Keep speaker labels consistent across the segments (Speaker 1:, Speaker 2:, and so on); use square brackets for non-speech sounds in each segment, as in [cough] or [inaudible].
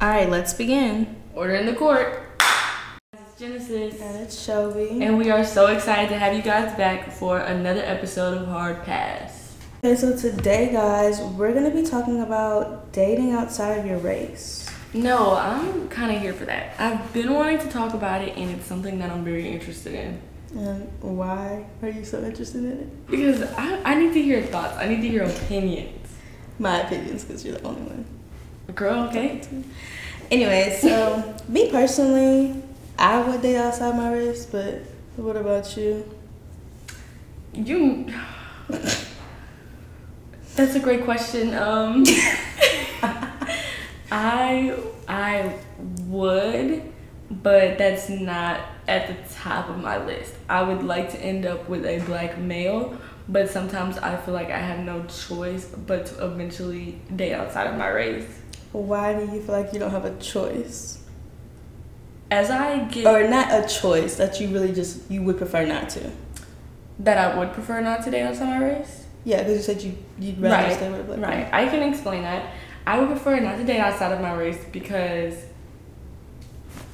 Speaker 1: All right, let's begin.
Speaker 2: Order in the court. It's Genesis.
Speaker 1: And it's Shelby.
Speaker 2: And we are so excited to have you guys back for another episode of Hard Pass.
Speaker 1: Okay, so today, guys, we're gonna be talking about dating outside of your race.
Speaker 2: No, I'm kind of here for that. I've been wanting to talk about it, and it's something that I'm very interested in.
Speaker 1: And why are you so interested in it?
Speaker 2: Because I, I need to hear thoughts, I need to hear opinions.
Speaker 1: My opinions, because you're the only one.
Speaker 2: Girl, okay?
Speaker 1: Anyway, so me personally, I would date outside my race, but what about you?
Speaker 2: You. That's a great question. Um, [laughs] I I would, but that's not at the top of my list. I would like to end up with a black male, but sometimes I feel like I have no choice but to eventually date outside of my race.
Speaker 1: Why do you feel like you don't have a choice?
Speaker 2: As I get
Speaker 1: Or not a choice that you really just you would prefer not to.
Speaker 2: that I would prefer not to date outside of my race.
Speaker 1: Yeah, because you said you you'd rather
Speaker 2: Right,
Speaker 1: stay with a black
Speaker 2: Right, I can explain that. I would prefer not to date outside of my race because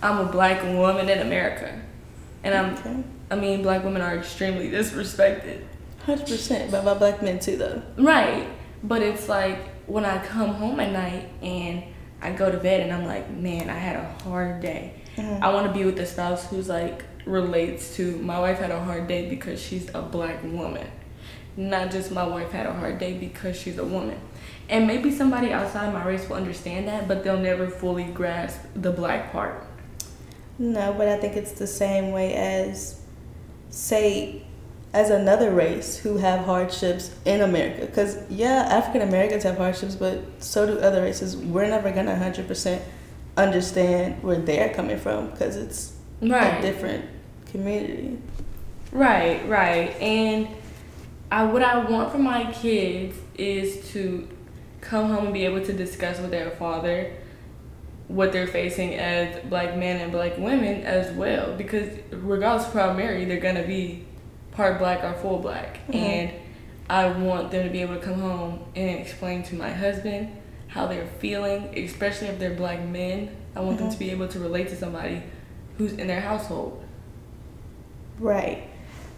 Speaker 2: I'm a black woman in America, and I'm.
Speaker 1: Okay.
Speaker 2: I mean, black women are extremely disrespected.
Speaker 1: Hundred percent, but by black men too, though.
Speaker 2: Right, but it's like when I come home at night and I go to bed and I'm like, man, I had a hard day.
Speaker 1: Mhm.
Speaker 2: I want to be with a spouse who's like relates to my wife had a hard day because she's a black woman, not just my wife had a hard day because she's a woman. And maybe somebody outside my race will understand that, but they'll never fully grasp the black part.
Speaker 1: No, but I think it's the same way as, say, as another race who have hardships in America. Because, yeah, African Americans have hardships, but so do other races. We're never going to 100% understand where they're coming from because it's a different community.
Speaker 2: Right, right. And I what I want for my kids is to come home and be able to discuss with their father what they're facing as black men and black women as well. Because regardless of how married, they're gonna be part black or full black.
Speaker 1: Mhm.
Speaker 2: And I want them to be able to come home and explain to my husband how they're feeling, especially if they're black men. I want them
Speaker 1: Mhm.
Speaker 2: to be able to relate to somebody who's in their household.
Speaker 1: Right.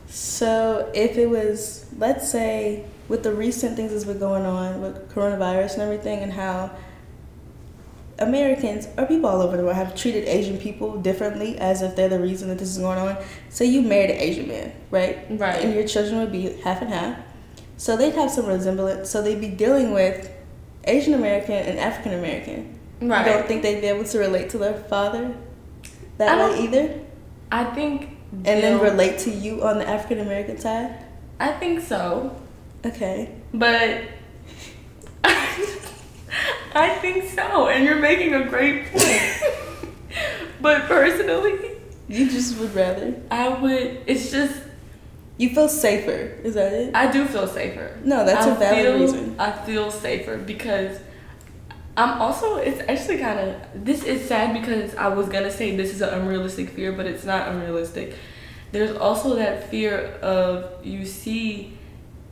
Speaker 1: So if it was, let's say, with the recent things that's been going on with coronavirus and everything, and how Americans or people all over the world have treated Asian people differently as if they're the reason that this is going on. So you married an Asian man, right?
Speaker 2: Right.
Speaker 1: And your children would be half and half. So they'd have some resemblance. So they'd be dealing with Asian American and African American.
Speaker 2: Right.
Speaker 1: You don't think they'd be able to relate to their father that
Speaker 2: I
Speaker 1: way either?
Speaker 2: I think
Speaker 1: And then relate to you on the African American side?
Speaker 2: I think so,
Speaker 1: Okay.
Speaker 2: but [laughs] I think so, and you're making a great point. [laughs] but personally,
Speaker 1: You just would rather.
Speaker 2: I would. It's just
Speaker 1: You feel safer. Is that it?
Speaker 2: I do feel safer.
Speaker 1: No, that's
Speaker 2: a
Speaker 1: a valid
Speaker 2: feel,
Speaker 1: reason.
Speaker 2: I feel safer because I'm also. It's actually kind of. This is sad because I was gonna say this is an unrealistic fear, but it's not unrealistic. There's also that fear of you see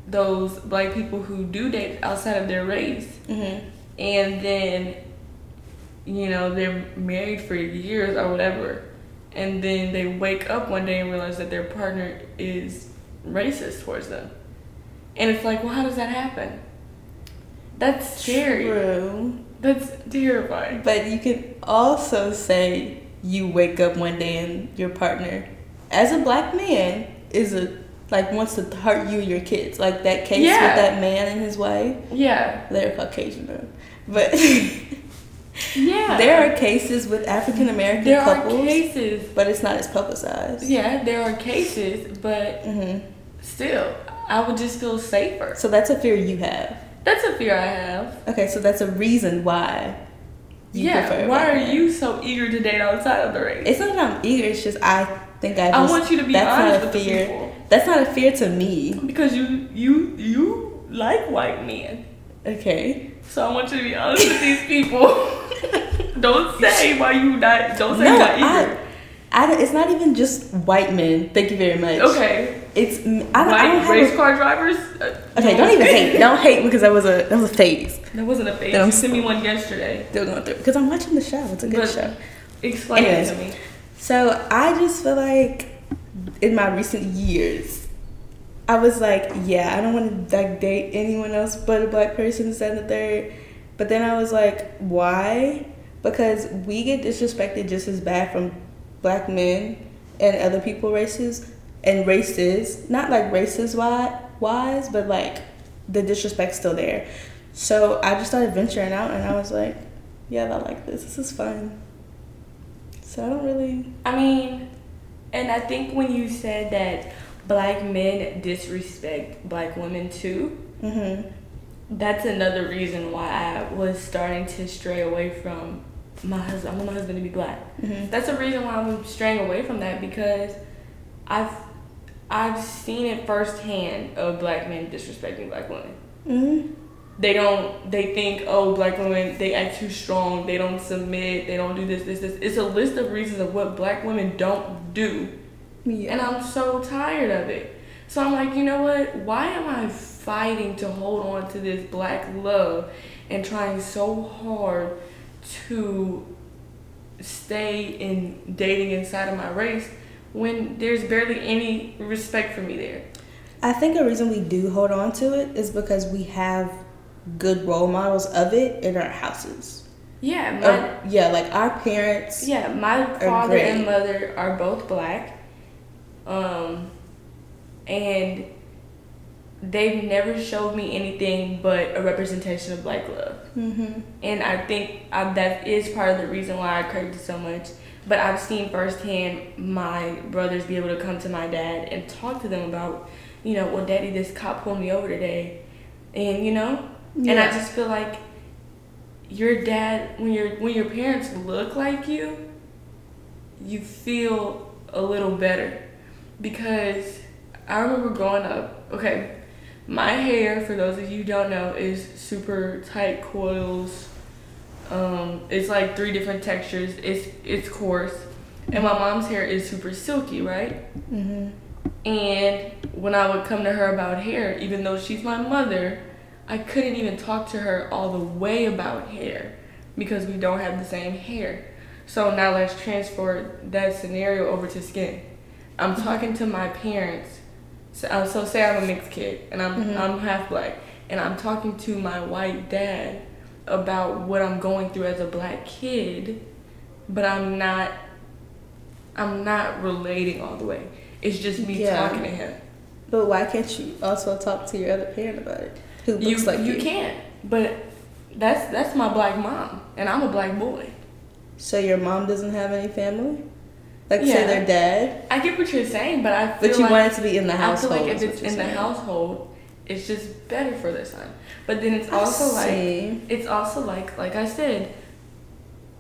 Speaker 2: those black people who do date outside of their race,
Speaker 1: Mm-hmm.
Speaker 2: And then you know they're married for years or whatever, and then they wake up one day and realize that their partner is racist towards them, and it's like, well, how does that happen? That's scary.
Speaker 1: True.
Speaker 2: That's terrifying.
Speaker 1: But you could also say you wake up one day and your partner, as a black man, is a like wants to hurt you and your kids. Like that case
Speaker 2: Yeah.
Speaker 1: with that man and his wife.
Speaker 2: Yeah.
Speaker 1: They're Caucasian though. But [laughs]
Speaker 2: Yeah.
Speaker 1: there are cases with African American
Speaker 2: there are
Speaker 1: couples,
Speaker 2: cases.
Speaker 1: but it's not as publicized.
Speaker 2: Yeah, there are cases, but
Speaker 1: hmm
Speaker 2: still, I would just feel safer.
Speaker 1: So that's a fear you have.
Speaker 2: That's a fear I have.
Speaker 1: Okay, so that's a reason why you
Speaker 2: yeah. Why are you so eager to date outside of the race?
Speaker 1: It's not that I'm eager. It's just I think I.
Speaker 2: I want you to be
Speaker 1: that's
Speaker 2: honest
Speaker 1: not a
Speaker 2: with the
Speaker 1: fear.
Speaker 2: people
Speaker 1: That's not a fear to me.
Speaker 2: because you you you like white men.
Speaker 1: Okay.
Speaker 2: So I want you to be honest with these people. [laughs] don't say why you not. Don't say
Speaker 1: No,
Speaker 2: you're not
Speaker 1: I. I. It's not even just white men. Thank you very much.
Speaker 2: okay.
Speaker 1: It's I don't, I don't
Speaker 2: White race
Speaker 1: a-
Speaker 2: car drivers.
Speaker 1: Okay, don't even hate. Don't hate because that was a that was a phase.
Speaker 2: That wasn't a phase.
Speaker 1: Then I'm
Speaker 2: You sent me one yesterday.
Speaker 1: Still going through because I'm watching the show. It's a good
Speaker 2: But-
Speaker 1: show.
Speaker 2: Explain
Speaker 1: Anyways.
Speaker 2: it to me.
Speaker 1: So I just feel like in my recent years, I was like, yeah, I don't want to like date anyone else but a black person, and the third. But then I was like, why? Because we get disrespected just as bad from black men and other people races and races, not like races wi- wise, but like the disrespect's still there. So I just started venturing out and I was like, yeah, I like this. This is fun. So I don't really.
Speaker 2: I mean, and I think when you said that black men disrespect black women too,
Speaker 1: Mm-hmm.
Speaker 2: that's another reason why I was starting to stray away from my husband. I want my husband to be black.
Speaker 1: Mm-hmm.
Speaker 2: That's the reason why I'm straying away from that because I've I've seen it firsthand of black men disrespecting black women.
Speaker 1: Mm-hmm.
Speaker 2: They don't. They think, oh, black women, they act too strong. They don't submit. They don't do this, this, this. It's a list of reasons of what black women don't do,
Speaker 1: Yeah.
Speaker 2: and I'm so tired of it. So I'm like, you know what? Why am I fighting to hold on to this black love and trying so hard to stay in dating inside of my race when there's barely any respect for me there?
Speaker 1: I think a reason we do hold on to it is because we have good role models of it in our houses.
Speaker 2: Yeah, my,
Speaker 1: Or- yeah, like our parents.
Speaker 2: Yeah, my father and mother are both black. Um, and they've never showed me anything but a representation of black love.
Speaker 1: Mm-hmm.
Speaker 2: And I think uh, that is part of the reason why I craved it so much. But I've seen firsthand my brothers be able to come to my dad and talk to them about, you know, well, daddy, this cop pulled me over today. And, you know, and I just feel like your dad, when your when your parents look like you, you feel a little better. Because I remember growing up, okay, my hair, for those of you who don't know, is super tight coils. Um, it's like three different textures. It's it's coarse, and my mom's hair is super silky, right?
Speaker 1: Mm-hmm.
Speaker 2: And when I would come to her about hair, even though she's my mother, I couldn't even talk to her all the way about hair because we don't have the same hair. So now let's transfer that scenario over to skin. I'm talking to my parents. So, uh, so say I'm a mixed kid and I'm
Speaker 1: Mhm.
Speaker 2: I'm half black, and I'm talking to my white dad about what I'm going through as a black kid, but I'm not I'm not relating all the way. It's just me
Speaker 1: Yeah.
Speaker 2: talking to him.
Speaker 1: But why can't you also talk to your other parent about it? Who looks
Speaker 2: You
Speaker 1: like you?
Speaker 2: you can't, but that's that's my black mom, and I'm a black boy.
Speaker 1: So your mom doesn't have any family? Like say they're dead.
Speaker 2: I get what you're saying, but I feel
Speaker 1: But you
Speaker 2: like
Speaker 1: want it to be in the household.
Speaker 2: I feel like if it's in the household, it's just better for their son. But then it's also like it's also like like I said,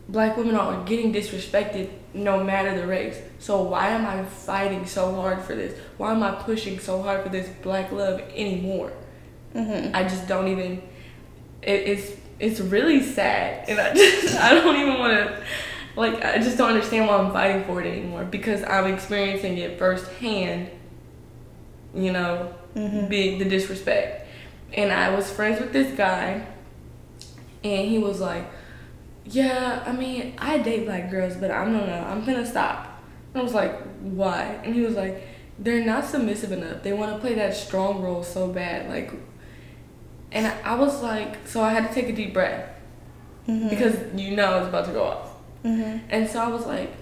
Speaker 2: black women are getting disrespected no matter the race. So why am I fighting so hard for this? Why am I pushing so hard for this black love anymore?
Speaker 1: Mm-hmm.
Speaker 2: I just don't even. It, it's it's really sad, and I just [laughs] I don't even want to. Like I just don't understand why I'm fighting for it anymore because I'm experiencing it firsthand. You know,
Speaker 1: Mm-hmm.
Speaker 2: being the disrespect. And I was friends with this guy, and he was like, "Yeah, I mean, I date black girls, but I'm gonna, I'm gonna stop." And I was like, "Why?" And he was like, "They're not submissive enough. They want to play that strong role so bad, like." And I, I was like, so I had to take a deep breath
Speaker 1: Mm-hmm.
Speaker 2: because you know it's about to go off.
Speaker 1: Mm-hmm.
Speaker 2: And so I was like,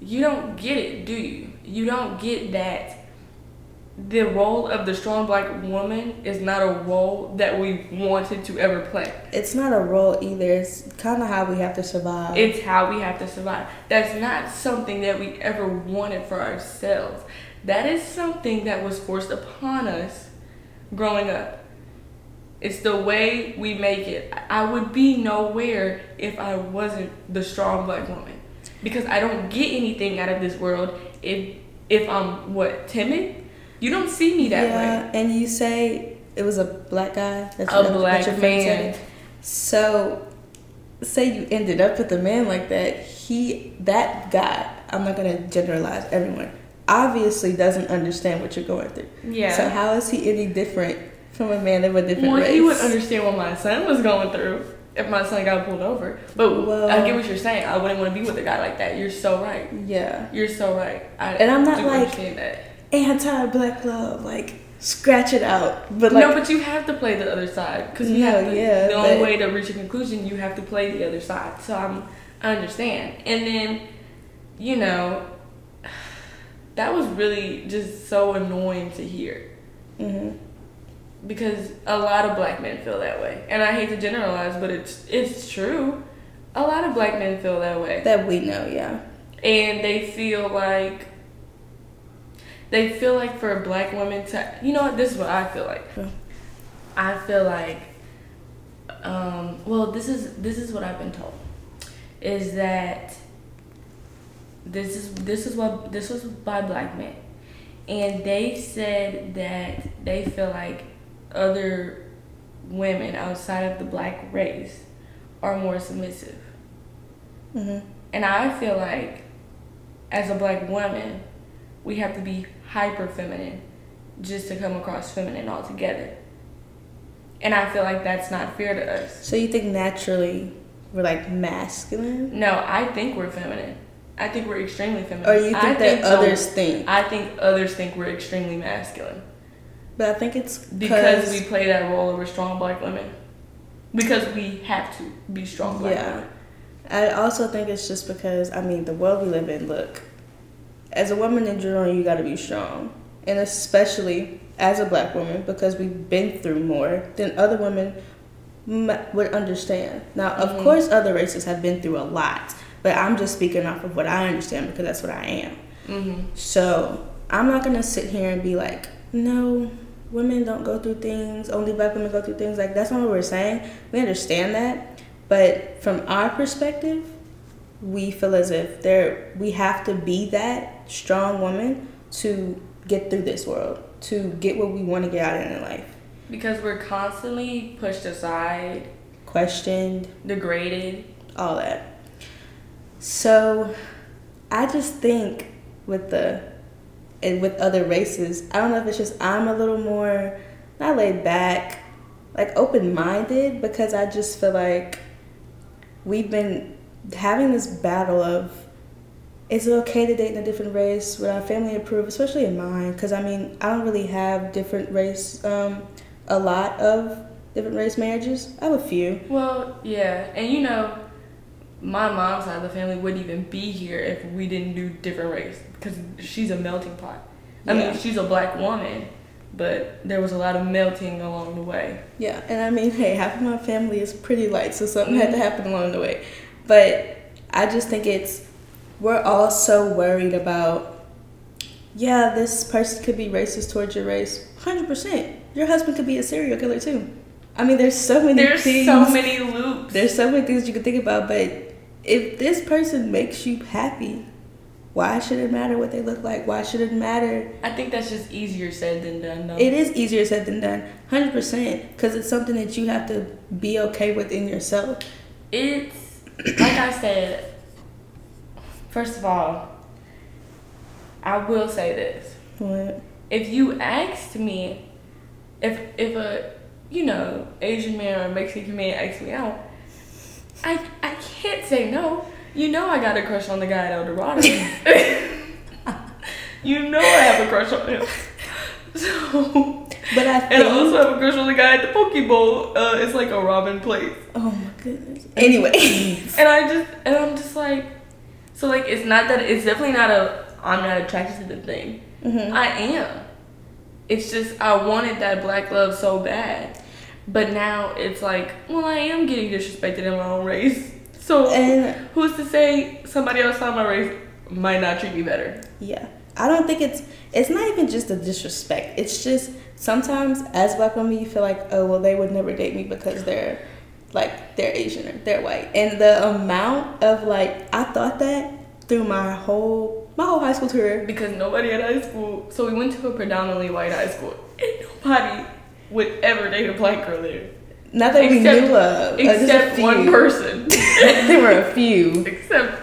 Speaker 2: you don't get it, do you? You don't get that the role of the strong black woman is not a role that we wanted to ever play.
Speaker 1: It's not a role either. It's kind of how we have to survive.
Speaker 2: It's how we have to survive. That's not something that we ever wanted for ourselves. That is something that was forced upon us growing up. It's the way we make it. I would be nowhere if I wasn't the strong black woman. Because I don't get anything out of this world if if I'm what, timid? You don't see me that
Speaker 1: yeah,
Speaker 2: way.
Speaker 1: and you say it was a black guy. That's
Speaker 2: A
Speaker 1: that-
Speaker 2: black
Speaker 1: that's your
Speaker 2: man.
Speaker 1: So, say you ended up with a man like that. He, that guy. I'm not gonna generalize everyone. obviously doesn't understand what you're going through.
Speaker 2: Yeah.
Speaker 1: So how is he any different from a man of a different
Speaker 2: well,
Speaker 1: race?
Speaker 2: he would understand what my son was going through if my son got pulled over. But
Speaker 1: Well-
Speaker 2: I get what you're saying. I wouldn't want to be with a guy like that. You're so right.
Speaker 1: Yeah.
Speaker 2: You're so right. I,
Speaker 1: And I'm not like-. Anti-black love, like scratch it out. But like,
Speaker 2: no, but you have to play the other side because you
Speaker 1: No,
Speaker 2: have to.
Speaker 1: yeah,
Speaker 2: the only way to reach a conclusion, you have to play the other side. So I'm, I understand. And then, you know, [sighs] that was really just so annoying to hear
Speaker 1: mhm.
Speaker 2: Because a lot of black men feel that way, and I hate to generalize, but it's it's true. A lot of black men feel that way,
Speaker 1: that we know, yeah.
Speaker 2: and they feel like. They feel like for a black women to, you know what? This is what I feel like. I feel like, um, well, this is this is what I've been told, is that this is this is what this was by black men, and they said that they feel like other women outside of the black race are more submissive,
Speaker 1: hmm
Speaker 2: and I feel like as a black woman, we have to be hyper feminine just to come across feminine altogether. And I feel like that's not fair to us.
Speaker 1: So you think naturally we're like masculine,
Speaker 2: No, I think we're feminine. I think we're extremely feminine.
Speaker 1: or you think
Speaker 2: I
Speaker 1: that
Speaker 2: no,
Speaker 1: others think?
Speaker 2: I think others think we're extremely masculine
Speaker 1: But I think it's
Speaker 2: because we play that role of we're strong black women. Because we have to be strong black
Speaker 1: Yeah.
Speaker 2: women.
Speaker 1: I also think it's just because I mean the world we live in. Look, as a woman in general, you got to be strong, and especially as a black woman because we've been through more than other women m- would understand. Now, of
Speaker 2: Mhm.
Speaker 1: course, other races have been through a lot, but I'm just speaking off of what I understand because that's what I am.
Speaker 2: hmm
Speaker 1: So I'm not gonna sit here and be like, no, women don't go through things. Only black women go through things. Like that's not what we're saying. We understand that, but from our perspective, we feel as if there we have to be that strong woman to get through this world, to get what we want to get out of in life.
Speaker 2: Because we're constantly pushed aside,
Speaker 1: Questioned,
Speaker 2: degraded.
Speaker 1: all that. So, I just think with the and with other races, I don't know if it's just I'm a little more not laid back, like open minded because I just feel like we've been having this battle of is it okay to date in a different race? Would our family approve, especially in mine? Because I mean, I don't really have different race, um, a lot of different race marriages. I have a few.
Speaker 2: Well, yeah, and you know, my mom's side of the family wouldn't even be here if we didn't do different race because she's a melting pot. I
Speaker 1: Yeah.
Speaker 2: mean, she's a black woman, but there was a lot of melting along the way.
Speaker 1: Yeah, and I mean, hey, half of my family is pretty light, so something had to mm-hmm. happen along the way. But I just think it's we're all so worried about. Yeah, this person could be racist towards your race. Hundred percent. Your husband could be a serial killer too. I mean, there's so many
Speaker 2: There's
Speaker 1: things.
Speaker 2: so many loops.
Speaker 1: There's so many things you can think about, but if this person makes you happy, why should it matter what they look like? Why should it matter
Speaker 2: I think that's just easier said than done, though.
Speaker 1: it is easier said than done, hundred percent, because it's something that you have to be okay with in yourself.
Speaker 2: It's like I said. First of all, I will say this:
Speaker 1: What?
Speaker 2: if you asked me, if if a you know Asian man or a Mexican man asked me out, I I can't say no. You know I got a crush on the guy at El Dorado. [laughs] you know I have a crush on him. [laughs] So
Speaker 1: But I
Speaker 2: and. I also have a crush on the guy at the Poke Bowl. Uh, it's like a Robin place.
Speaker 1: oh my goodness. Anyway. [laughs]
Speaker 2: And I just and I'm just like, so like it's not that it's definitely not a I'm not attracted to the thing.
Speaker 1: Mhm.
Speaker 2: I am. It's just I wanted that black love so bad, but now it's like, well, I am getting disrespected in my own race. [laughs] So
Speaker 1: And
Speaker 2: who's to say somebody else outside my race might not treat me better?
Speaker 1: yeah, I don't think it's. It's not even just the disrespect. It's just sometimes as black women you feel like, oh well, they would never date me because they're like they're Asian or they're white. And the amount of like I thought that through my whole my whole high school career.
Speaker 2: Because nobody at high school. So we went to a predominantly white high school, and nobody would ever date a black girl there,
Speaker 1: Not that we
Speaker 2: Except-
Speaker 1: knew of. uh,
Speaker 2: except one person. [laughs]
Speaker 1: there were a few.
Speaker 2: except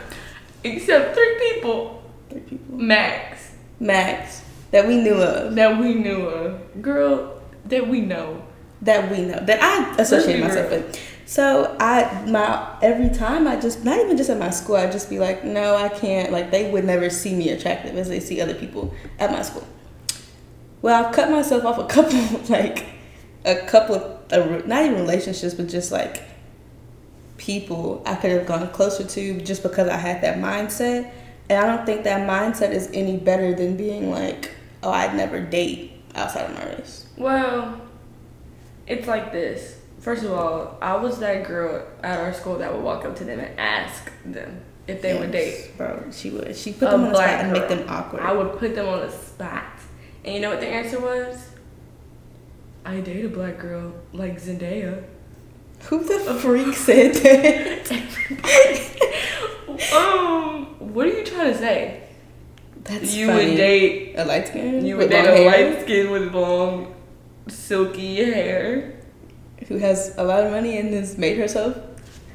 Speaker 2: except three people
Speaker 1: Three people.
Speaker 2: max
Speaker 1: Max, that we knew of,
Speaker 2: that we knew of, girl, that we know.
Speaker 1: that we know, that I associate myself with. So I, my every time I just not even just at my school, I just be like, no, I can't. Like they would never see me attractive as they see other people at my school. Well, I've cut myself off a couple, [laughs] like a couple of uh, not even relationships, but just like people I could have gone closer to just because I had that mindset. And I don't think that mindset is any better than being like, oh, I'd never date outside of my race.
Speaker 2: Well, it's like this. First of all, I was that girl at our school that would walk up to them and ask them if they would date.
Speaker 1: bro. She would. She put them on the spot
Speaker 2: black
Speaker 1: and make them awkward.
Speaker 2: I would put them on the spot. And you know what the answer was? I date a black girl like Zendaya.
Speaker 1: Who the freak [laughs] said that? [laughs]
Speaker 2: um, what are you trying to say?
Speaker 1: That's
Speaker 2: you
Speaker 1: funny.
Speaker 2: would date
Speaker 1: a light skin.
Speaker 2: you would date a
Speaker 1: hair,
Speaker 2: light skin with long, silky hair,
Speaker 1: who has a lot of money and has made herself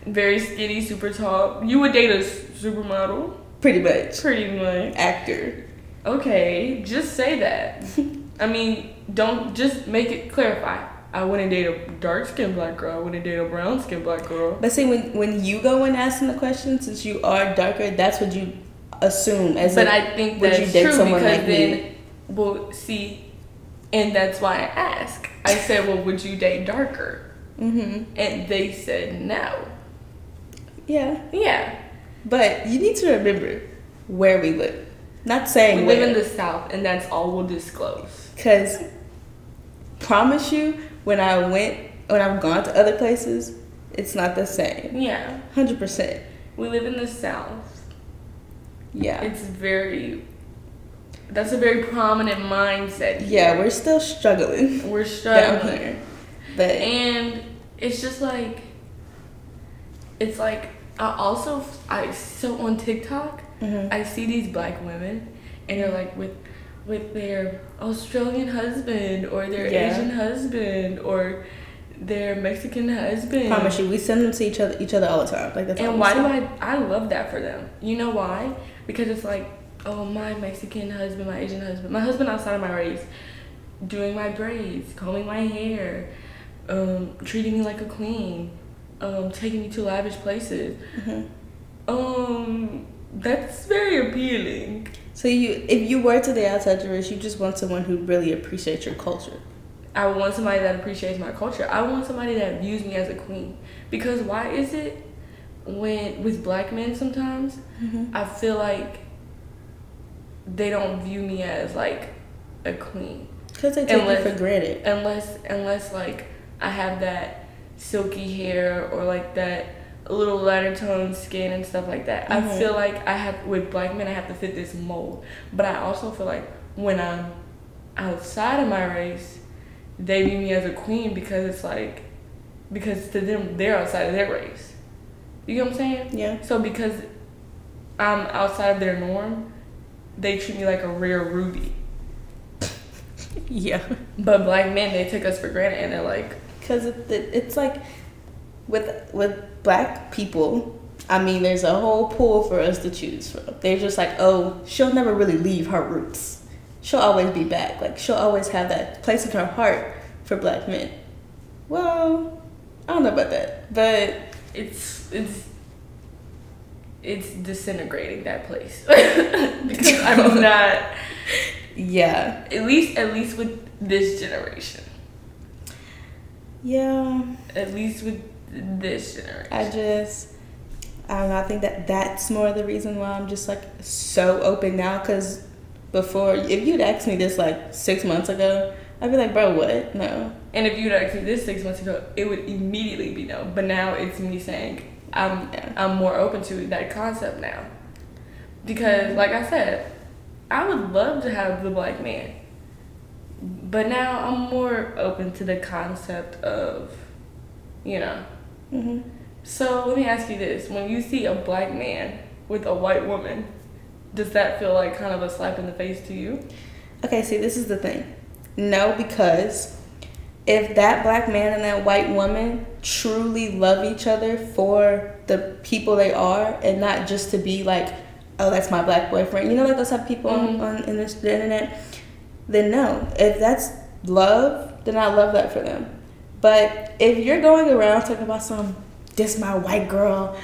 Speaker 2: very skinny, super tall. You would date a supermodel,
Speaker 1: pretty much
Speaker 2: pretty much.
Speaker 1: actor.
Speaker 2: Okay, just say that. [laughs] I mean, don't just make it clarify. I wouldn't date a dark skinned black girl. I wouldn't date a brown skinned black girl.
Speaker 1: But see, when when you go and asking the question, since you are darker, that's what you assume as.
Speaker 2: But
Speaker 1: a,
Speaker 2: I think
Speaker 1: would
Speaker 2: that's
Speaker 1: you date
Speaker 2: true
Speaker 1: someone
Speaker 2: because
Speaker 1: like
Speaker 2: then,
Speaker 1: me?
Speaker 2: well, see, and that's why I ask. I said, well, would you date darker?
Speaker 1: hmm
Speaker 2: And they said no.
Speaker 1: Yeah,
Speaker 2: Yeah,
Speaker 1: but you need to remember where we live. Not saying
Speaker 2: we live
Speaker 1: where.
Speaker 2: in the South, and that's all we'll disclose.
Speaker 1: Cause promise you, when I went, when I've gone to other places, it's not the same.
Speaker 2: Yeah,
Speaker 1: Hundred percent.
Speaker 2: we live in the South.
Speaker 1: Yeah.
Speaker 2: It's very. That's a very prominent mindset.
Speaker 1: yeah, we're still struggling
Speaker 2: we're
Speaker 1: down
Speaker 2: struggling.
Speaker 1: here, but
Speaker 2: and it's just like it's like I also I so on TikTok
Speaker 1: Mhm.
Speaker 2: I see these black women and they're like with with their Australian husband or their
Speaker 1: Yeah.
Speaker 2: Asian husband or their Mexican husband.
Speaker 1: promise you, we send them to each other, each other all the time. Like that's
Speaker 2: And why do. I I love that for them? You know why? Because it's like, oh my Mexican husband, my Asian husband, my husband outside of my race, doing my braids, combing my hair, um, treating me like a queen, um, taking me to lavish places.
Speaker 1: Mhm.
Speaker 2: Um, that's very appealing.
Speaker 1: So you, if you were to the outside race, you just want someone who really appreciates your culture.
Speaker 2: I want somebody that appreciates my culture. I want somebody that views me as a queen. Because why is it when with black men sometimes mm-hmm. I feel like they don't view me as like a queen
Speaker 1: Because they take
Speaker 2: Unless-
Speaker 1: you for granted.
Speaker 2: unless unless like I have that silky hair or like that little lighter toned skin and stuff like that. I
Speaker 1: Mhm.
Speaker 2: feel like I have with black men I have to fit this mold. But I also feel like when I'm outside of my race, they view me as a queen because it's like because to them they're outside of their race. You know what I'm saying?
Speaker 1: Yeah.
Speaker 2: So because I'm outside of their norm, they treat me like a rare ruby.
Speaker 1: Yeah.
Speaker 2: But black men, they take us for granted, and they're like,
Speaker 1: Because it, it, it's like with with black people. I mean, there's a whole pool for us to choose from. They're just like, oh, she'll never really leave her roots. She'll always be back. Like she'll always have that place in her heart for black men. Well, I don't know about that, but
Speaker 2: it's it's it's disintegrating that place [laughs] because [laughs] I'm not
Speaker 1: yeah,
Speaker 2: at least at least with this generation,
Speaker 1: yeah.
Speaker 2: at least with this generation.
Speaker 1: I just, I don't know. I think that that's more the reason why I'm just like so open now. Because before, if you'd asked me this like six months ago, I'd be like, bro, what? No.
Speaker 2: And if you'd asked me this six months ago, it would immediately be no. But now it's me saying I'm
Speaker 1: Yeah.
Speaker 2: I'm more open to that concept now. Because like I said, I would love to have the black man. But now I'm more open to the concept of, you know.
Speaker 1: Hmm
Speaker 2: So let me ask you this. When you see a black man with a white woman, does that feel like kind of a slap in the face to you?
Speaker 1: Okay, see, this is the thing. No, because if that black man and that white woman truly love each other for the people they are and not just to be like oh, that's my black boyfriend. You know, like those type of people
Speaker 2: Mhm.
Speaker 1: on, on in this, the internet. Then no, if that's love, then I love that for them. But if you're going around talking about some, this my white girl,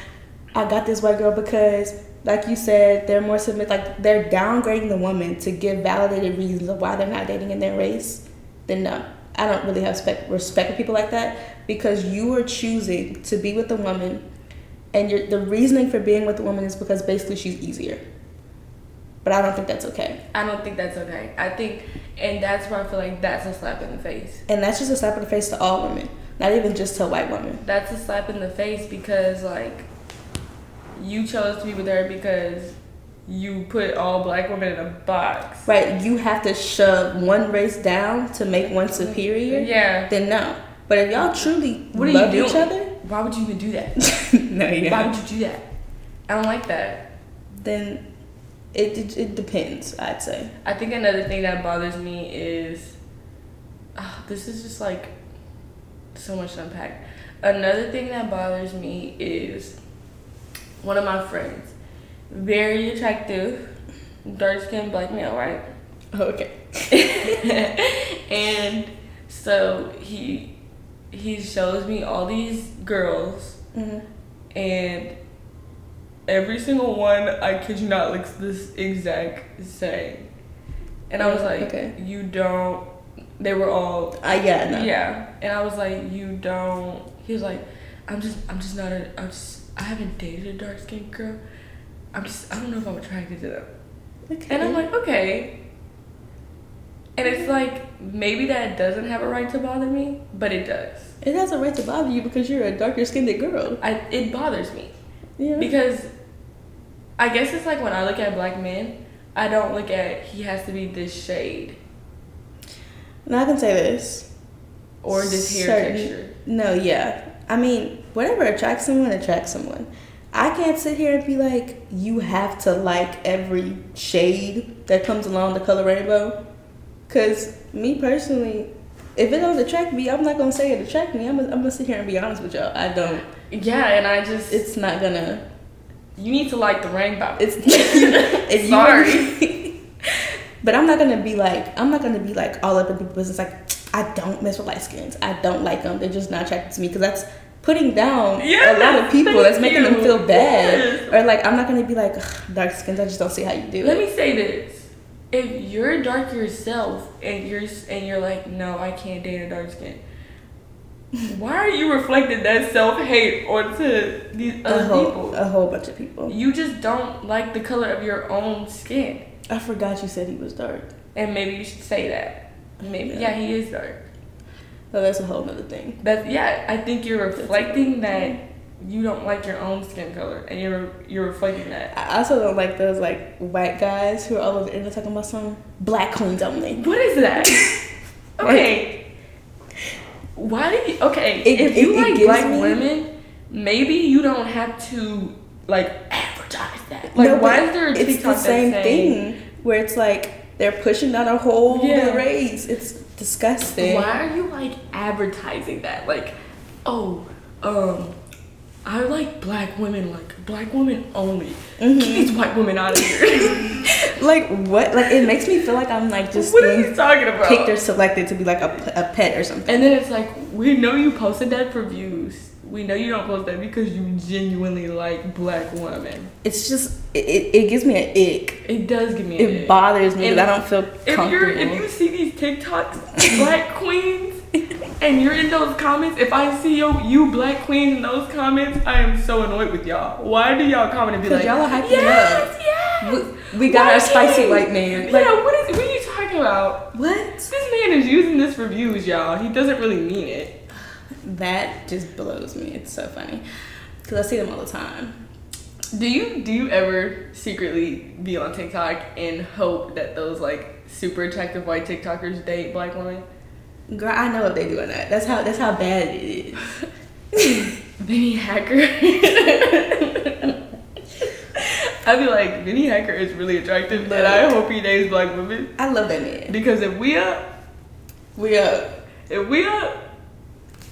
Speaker 1: I got this white girl because, like you said, they're more submit, like they're downgrading the woman to give validated reasons of why they're not dating in their race. Then no, I don't really have respect, respect for people like that because you are choosing to be with a woman, and the reasoning for being with a woman is because basically she's easier. But I don't think that's okay.
Speaker 2: I don't think that's okay. I think, and that's where I feel like that's a slap in the face.
Speaker 1: And that's just a slap in the face to all women, not even just to white women.
Speaker 2: That's a slap in the face because like you chose to be with her because you put all black women in a box.
Speaker 1: Right? You have to shove one race down to make one superior.
Speaker 2: Yeah.
Speaker 1: Then no. But if y'all truly
Speaker 2: What
Speaker 1: love each other,
Speaker 2: Why would you even do that? [laughs]
Speaker 1: no, yeah.
Speaker 2: Why would you do that? I don't like that.
Speaker 1: Then it, it it depends. I'd say.
Speaker 2: I think another thing that bothers me is ah, this is just like so much to unpack. Another thing that bothers me is one of my friends, very attractive, dark skinned black male, right?
Speaker 1: Oh, okay. [laughs]
Speaker 2: and so he he shows me all these girls
Speaker 1: hmm
Speaker 2: and every single one, I kid you not, looks this exact same. And I was like,
Speaker 1: Okay.
Speaker 2: you don't. They were all
Speaker 1: Uh, yeah. No.
Speaker 2: yeah, and I was like, you don't. He was like, I'm just, I'm just not a, I'm just, I haven't dated a dark skinned girl. I'm just, I don't know if I'm attracted to them.
Speaker 1: Okay.
Speaker 2: And I'm like, okay. And it's like maybe that doesn't have a right to bother me, but it does.
Speaker 1: it has a right to bother you because you're a darker skinned girl.
Speaker 2: I it bothers me.
Speaker 1: Yeah.
Speaker 2: Because I guess it's like when I look at black men, I don't look at he has to be this shade
Speaker 1: Now I can say this.
Speaker 2: or this hair
Speaker 1: Certain-
Speaker 2: texture.
Speaker 1: No, yeah. I mean, whatever attracts someone attracts someone. I can't sit here and be like, you have to like every shade that comes along the color rainbow. Cause me personally, if it don't attract me, I'm not gonna say it attract me. I'm gonna, I'm gonna sit here and be honest with y'all. I don't.
Speaker 2: Yeah, and I just
Speaker 1: It's not gonna.
Speaker 2: You need to like the rainbow.
Speaker 1: It's [laughs] if you
Speaker 2: Sorry. [laughs]
Speaker 1: but I'm not gonna be like I'm not gonna be like all up in people's business. Like I don't mess with light skins. I don't like them. They're just not attracted to me because that's putting down
Speaker 2: Yes,
Speaker 1: a lot of people. That's making them feel bad.
Speaker 2: Yes.
Speaker 1: Or like I'm not gonna be like dark skins. I just don't see how you do
Speaker 2: Let
Speaker 1: it.
Speaker 2: me say this. If you're dark yourself and you're and you're like, no, I can't date a dark skin. Why are you reflecting that self hate onto these
Speaker 1: A
Speaker 2: other
Speaker 1: whole,
Speaker 2: people?
Speaker 1: a whole bunch of people.
Speaker 2: You just don't like the color of your own skin.
Speaker 1: I forgot you said he was dark.
Speaker 2: And maybe you should say that. Maybe
Speaker 1: Yeah.
Speaker 2: yeah, he is dark.
Speaker 1: So that's a whole other thing.
Speaker 2: That's yeah. I think you're reflecting that you don't like your own skin color, and you're you're reflecting that.
Speaker 1: I also don't like those like white guys who are all over the internet talking about some black queens only.
Speaker 2: What is that? [laughs] okay. Why do you? Okay,
Speaker 1: It-
Speaker 2: if you
Speaker 1: it
Speaker 2: like
Speaker 1: gives
Speaker 2: black
Speaker 1: me-
Speaker 2: women, maybe you don't have to like advertise that. Like,
Speaker 1: No,
Speaker 2: why is there a
Speaker 1: it's the same
Speaker 2: saying,
Speaker 1: thing where it's like they're pushing down a whole
Speaker 2: Yeah.
Speaker 1: race. It's disgusting.
Speaker 2: Why are you like advertising that? Like, oh, um, I like black women, like black women only.
Speaker 1: Mhm.
Speaker 2: Get these white women out of here. [laughs]
Speaker 1: Like what? Like it makes me feel like I'm like just
Speaker 2: what are you talking about?
Speaker 1: picked or selected to be like a, a pet or something.
Speaker 2: and then it's like, we know you posted that for views. We know you don't post that because you genuinely like black women.
Speaker 1: It's just it, it, gives me an ick.
Speaker 2: It does give me an ick.
Speaker 1: It
Speaker 2: ick.
Speaker 1: bothers me because I don't feel
Speaker 2: if you're if you see these TikToks, black queens, [laughs] and you're in those comments, if I see you, you black queens in those comments, I am so annoyed with y'all. Why do y'all comment and be like,
Speaker 1: y'all are hyping
Speaker 2: yes,
Speaker 1: up.
Speaker 2: yes.
Speaker 1: we, we got
Speaker 2: Why
Speaker 1: our spicy white man. Like
Speaker 2: yeah, what is what are you talking about?
Speaker 1: what?
Speaker 2: This man is using this for views, y'all. He doesn't really mean it.
Speaker 1: That just blows me. It's so funny because I see them all the time.
Speaker 2: Do you do you ever secretly be on TikTok and hope that those like super attractive white TikTokers date black women?
Speaker 1: Girl, I know if they doing that. That's how that's how bad it is. [laughs]
Speaker 2: Vinnie Hacker. [laughs] I'd be like, Vinnie Hacker is really attractive, and I hope he dates black women.
Speaker 1: I love that man.
Speaker 2: Because if we up,
Speaker 1: We up.
Speaker 2: if we up,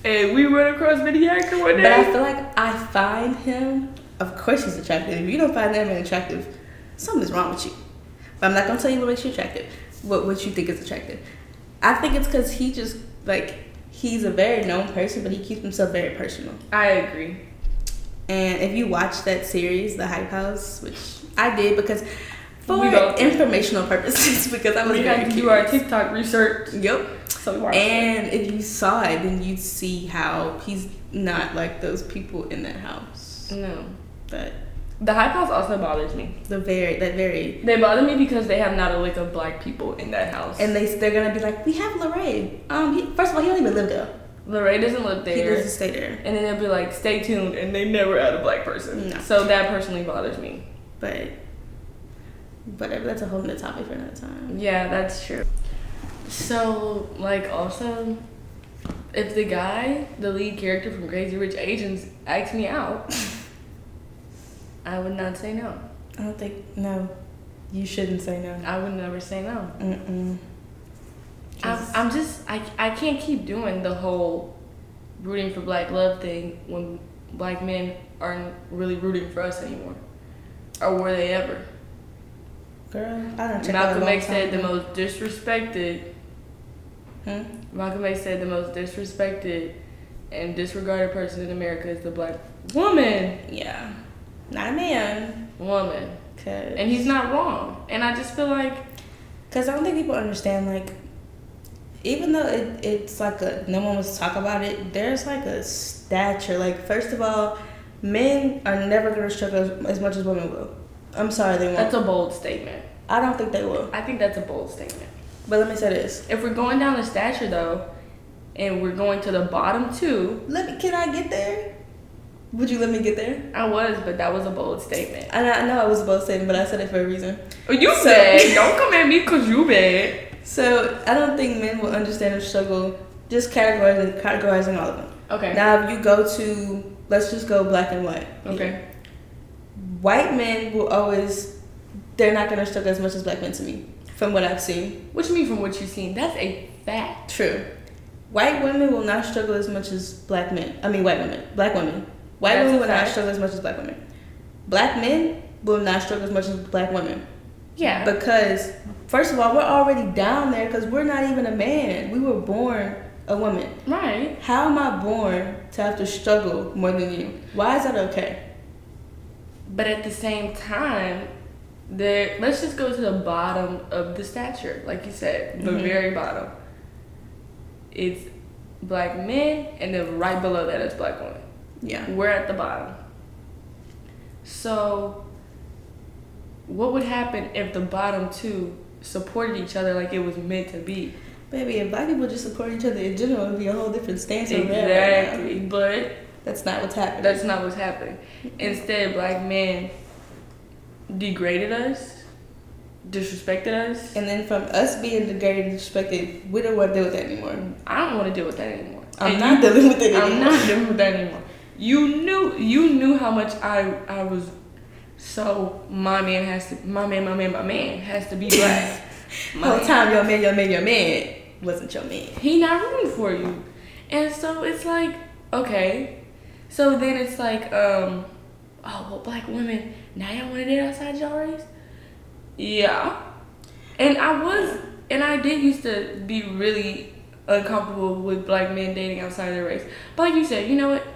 Speaker 2: and we run across Vinnie Hacker one day,
Speaker 1: But I feel like I find him. Of course, he's attractive. If you don't find that man attractive, something's wrong with you. But I'm not gonna tell you what makes you attractive. What what you think is attractive. I think it's because he just like he's a very known person, but he keeps himself very personal.
Speaker 2: I agree.
Speaker 1: And if you watch that series, The Hype House, which I did because for
Speaker 2: We both did.
Speaker 1: informational purposes, [laughs] because I was
Speaker 2: We
Speaker 1: very
Speaker 2: had to do our. TikTok research.
Speaker 1: Yep.
Speaker 2: So it.
Speaker 1: And if you saw it, then you'd see how he's not like those people in that house.
Speaker 2: No.
Speaker 1: But
Speaker 2: The Hype House also bothers me.
Speaker 1: the very that very
Speaker 2: They bother me because they have not a lick of black people in that house.
Speaker 1: and they they're gonna be like, we have Larray. Um, he, first of all, he don't even live there.
Speaker 2: Larray doesn't live there.
Speaker 1: He doesn't stay there.
Speaker 2: and then they'll be like, stay tuned, and they never add a black person.
Speaker 1: No.
Speaker 2: So that personally bothers me.
Speaker 1: But whatever, that's a whole nother topic for another time.
Speaker 2: Yeah, that's true. So, like, also, if the guy, the lead character from Crazy Rich Asians, asked me out, [laughs] I would not say no.
Speaker 1: I don't think no. You shouldn't say no.
Speaker 2: I would never say no.
Speaker 1: Mm-mm.
Speaker 2: I'm,
Speaker 1: Just-
Speaker 2: I'm just, I, I can't keep doing the whole rooting for black love thing when black men aren't really rooting for us anymore. Or were they ever?
Speaker 1: Girl, I don't
Speaker 2: Malcolm
Speaker 1: out a long
Speaker 2: X said the most disrespected
Speaker 1: Hmm?
Speaker 2: Malcolm X said the most disrespected and disregarded person in America is the black woman.
Speaker 1: Yeah, not a man.
Speaker 2: Woman.
Speaker 1: Cause
Speaker 2: And he's not wrong. And I just feel like
Speaker 1: Cause I don't think people understand like, even though it, it's like a no one wants to talk about it. There's like a stature. Like first of all, men are never gonna struggle as, as much as women will. I'm sorry, they won't.
Speaker 2: that's a bold statement.
Speaker 1: I don't think they will.
Speaker 2: I think that's a bold statement.
Speaker 1: But let me say this.
Speaker 2: If we're going down the stature though, and we're going to the bottom two,
Speaker 1: Let me. Can I get there? Would you let me get there?
Speaker 2: I was, but that was a bold statement.
Speaker 1: And I know I was a bold statement, but I said it for a reason.
Speaker 2: Oh, you
Speaker 1: So-
Speaker 2: bad. [laughs] Don't come at me because you bad.
Speaker 1: So I don't think men will understand the struggle. Just categorizing, categorizing all of them.
Speaker 2: Okay.
Speaker 1: Now, if you go to, let's just go black and white.
Speaker 2: okay.
Speaker 1: White men will always, they're not gonna struggle as much as black men to me, from what I've seen.
Speaker 2: What you mean from what you've seen? That's a fact.
Speaker 1: True. White women will not struggle as much as black men. I mean, white women. Black women. White
Speaker 2: That's
Speaker 1: women will not struggle as much as black women. Black men will not struggle as much as black women.
Speaker 2: Yeah.
Speaker 1: Because, first of all, we're already down there because we're not even a man. We were born a woman.
Speaker 2: right.
Speaker 1: How am I born to have to struggle more than you? Why is that okay?
Speaker 2: But at the same time, there let's just go to the bottom of the stature, like you said, the
Speaker 1: Mhm.
Speaker 2: very bottom. It's black men, and then right below that is black women.
Speaker 1: Yeah.
Speaker 2: We're at the bottom. So, what would happen if the bottom two supported each other like it was meant to be?
Speaker 1: Baby, if black people just support each other in general, it would be a whole different stance there right.
Speaker 2: Exactly. But
Speaker 1: That's not what's happening.
Speaker 2: that's not what's happening. Instead, black men degraded us, disrespected us.
Speaker 1: and then from us being degraded and disrespected, we don't want to deal with that anymore.
Speaker 2: I don't want to deal with that anymore.
Speaker 1: I'm
Speaker 2: And
Speaker 1: not
Speaker 2: you-
Speaker 1: dealing with it anymore.
Speaker 2: I'm not dealing with that anymore. You knew you knew how much I I was so my man has to my man my man my man has to be [laughs] black. My
Speaker 1: whole time your man, your man, your man wasn't your man.
Speaker 2: he not rooting for you, and so it's like okay, so then it's like um oh well black women now y'all want to date outside y'all race, yeah, and I was and I did used to be really uncomfortable with black men dating outside their race. But like you said, you know what?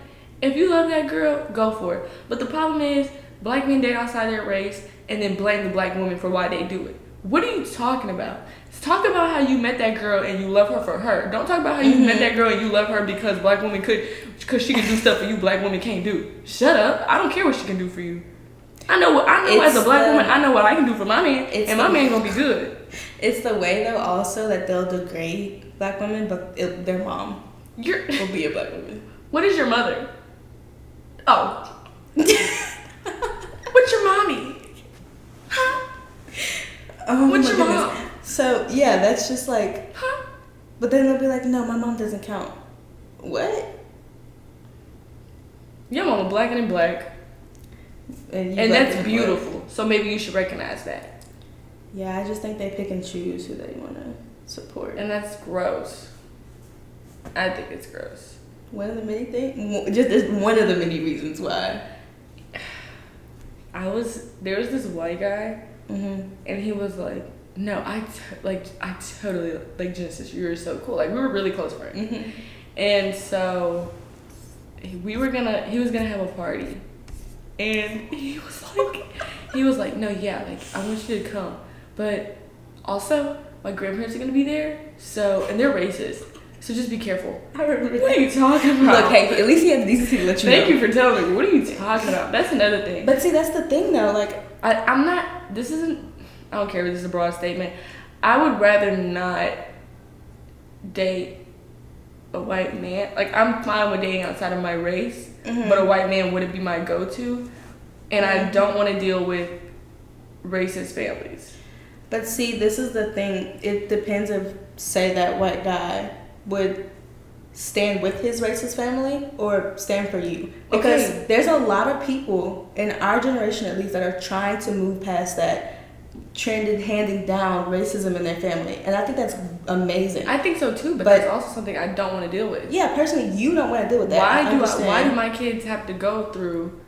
Speaker 2: If you love that girl, go for it. But the problem is, black men date outside their race and then blame the black woman for why they do it. What are you talking about? Talk about how you met that girl and you love her for her. Don't talk about how you met mm-hmm. that girl and you love her because black women could, because she can do stuff that you black women can't do. Shut up! I don't care what she can do for you. I know what I know as a black
Speaker 1: the-
Speaker 2: woman. I know what I can do for my man, and my
Speaker 1: the-
Speaker 2: man gonna be good.
Speaker 1: It's the way though also that they'll degrade black women, but it, their mom
Speaker 2: You're.
Speaker 1: will be a black woman. [laughs]
Speaker 2: What is your mother? Oh. [laughs] What's your mommy? Huh?
Speaker 1: Oh
Speaker 2: What's
Speaker 1: my
Speaker 2: your
Speaker 1: goodness.
Speaker 2: mom?
Speaker 1: So yeah, that's just like.
Speaker 2: Huh?
Speaker 1: But then they'll be like, no, my mom doesn't count. What?
Speaker 2: Your mama black.
Speaker 1: And you
Speaker 2: And
Speaker 1: black
Speaker 2: that's
Speaker 1: and
Speaker 2: beautiful. So maybe you should recognize that.
Speaker 1: Yeah, I just think they pick and choose who they want to support.
Speaker 2: And that's gross. I think it's gross.
Speaker 1: One of the many things, just one of the many reasons why.
Speaker 2: I was there was this white guy Mm-hmm. And he was like, no, I t- like I totally like Genesis. You were so cool. Like we were really close friends. Mm-hmm. And so we were gonna. He was gonna have a party, and he was like, he was like, no, yeah, like I want you to come, but also my grandparents are gonna be there. So and they're racist. So just be careful. I remember. What are you talking about?
Speaker 1: Look, hey, at least he had the decency to let
Speaker 2: you Thank know. you for telling me. What are you talking about? That's another thing.
Speaker 1: But see, that's the thing though. Like,
Speaker 2: I, I'm not. This isn't I don't care if this is a broad statement. I would rather not date a white man. Like I'm fine with dating outside of my race, mm-hmm. but a white man wouldn't be my go-to, and mm-hmm. I don't want to deal with racist families.
Speaker 1: But see, this is the thing. It depends if say that white guy would stand with his racist family or stand for you because okay. there's a lot of people in our generation at least that are trying to move past that trended handing down racism in their family, and I think that's amazing.
Speaker 2: I think so too, but, but that's also something I don't want to deal with.
Speaker 1: Yeah, personally, you don't want to deal with that.
Speaker 2: Why do I, why do my kids have to go through?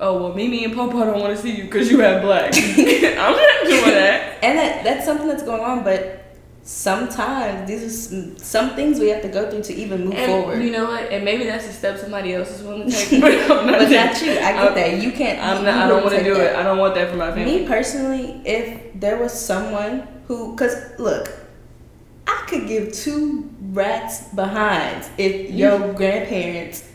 Speaker 2: Oh well, Mimi and Popo don't want to see you because you have black. [laughs] I'm not doing that. [laughs]
Speaker 1: And that that's something that's going on, but sometimes these are some things we have to go through to even move
Speaker 2: and
Speaker 1: forward.
Speaker 2: You know what? And maybe that's a step somebody else is willing to take. [laughs] But
Speaker 1: not. but not you. I get I'm, that. You can't.
Speaker 2: I'm not. I don't want to do that. it. I don't want that for my family.
Speaker 1: Me personally, if there was someone who, cause look, I could give two rats behinds if your grandparents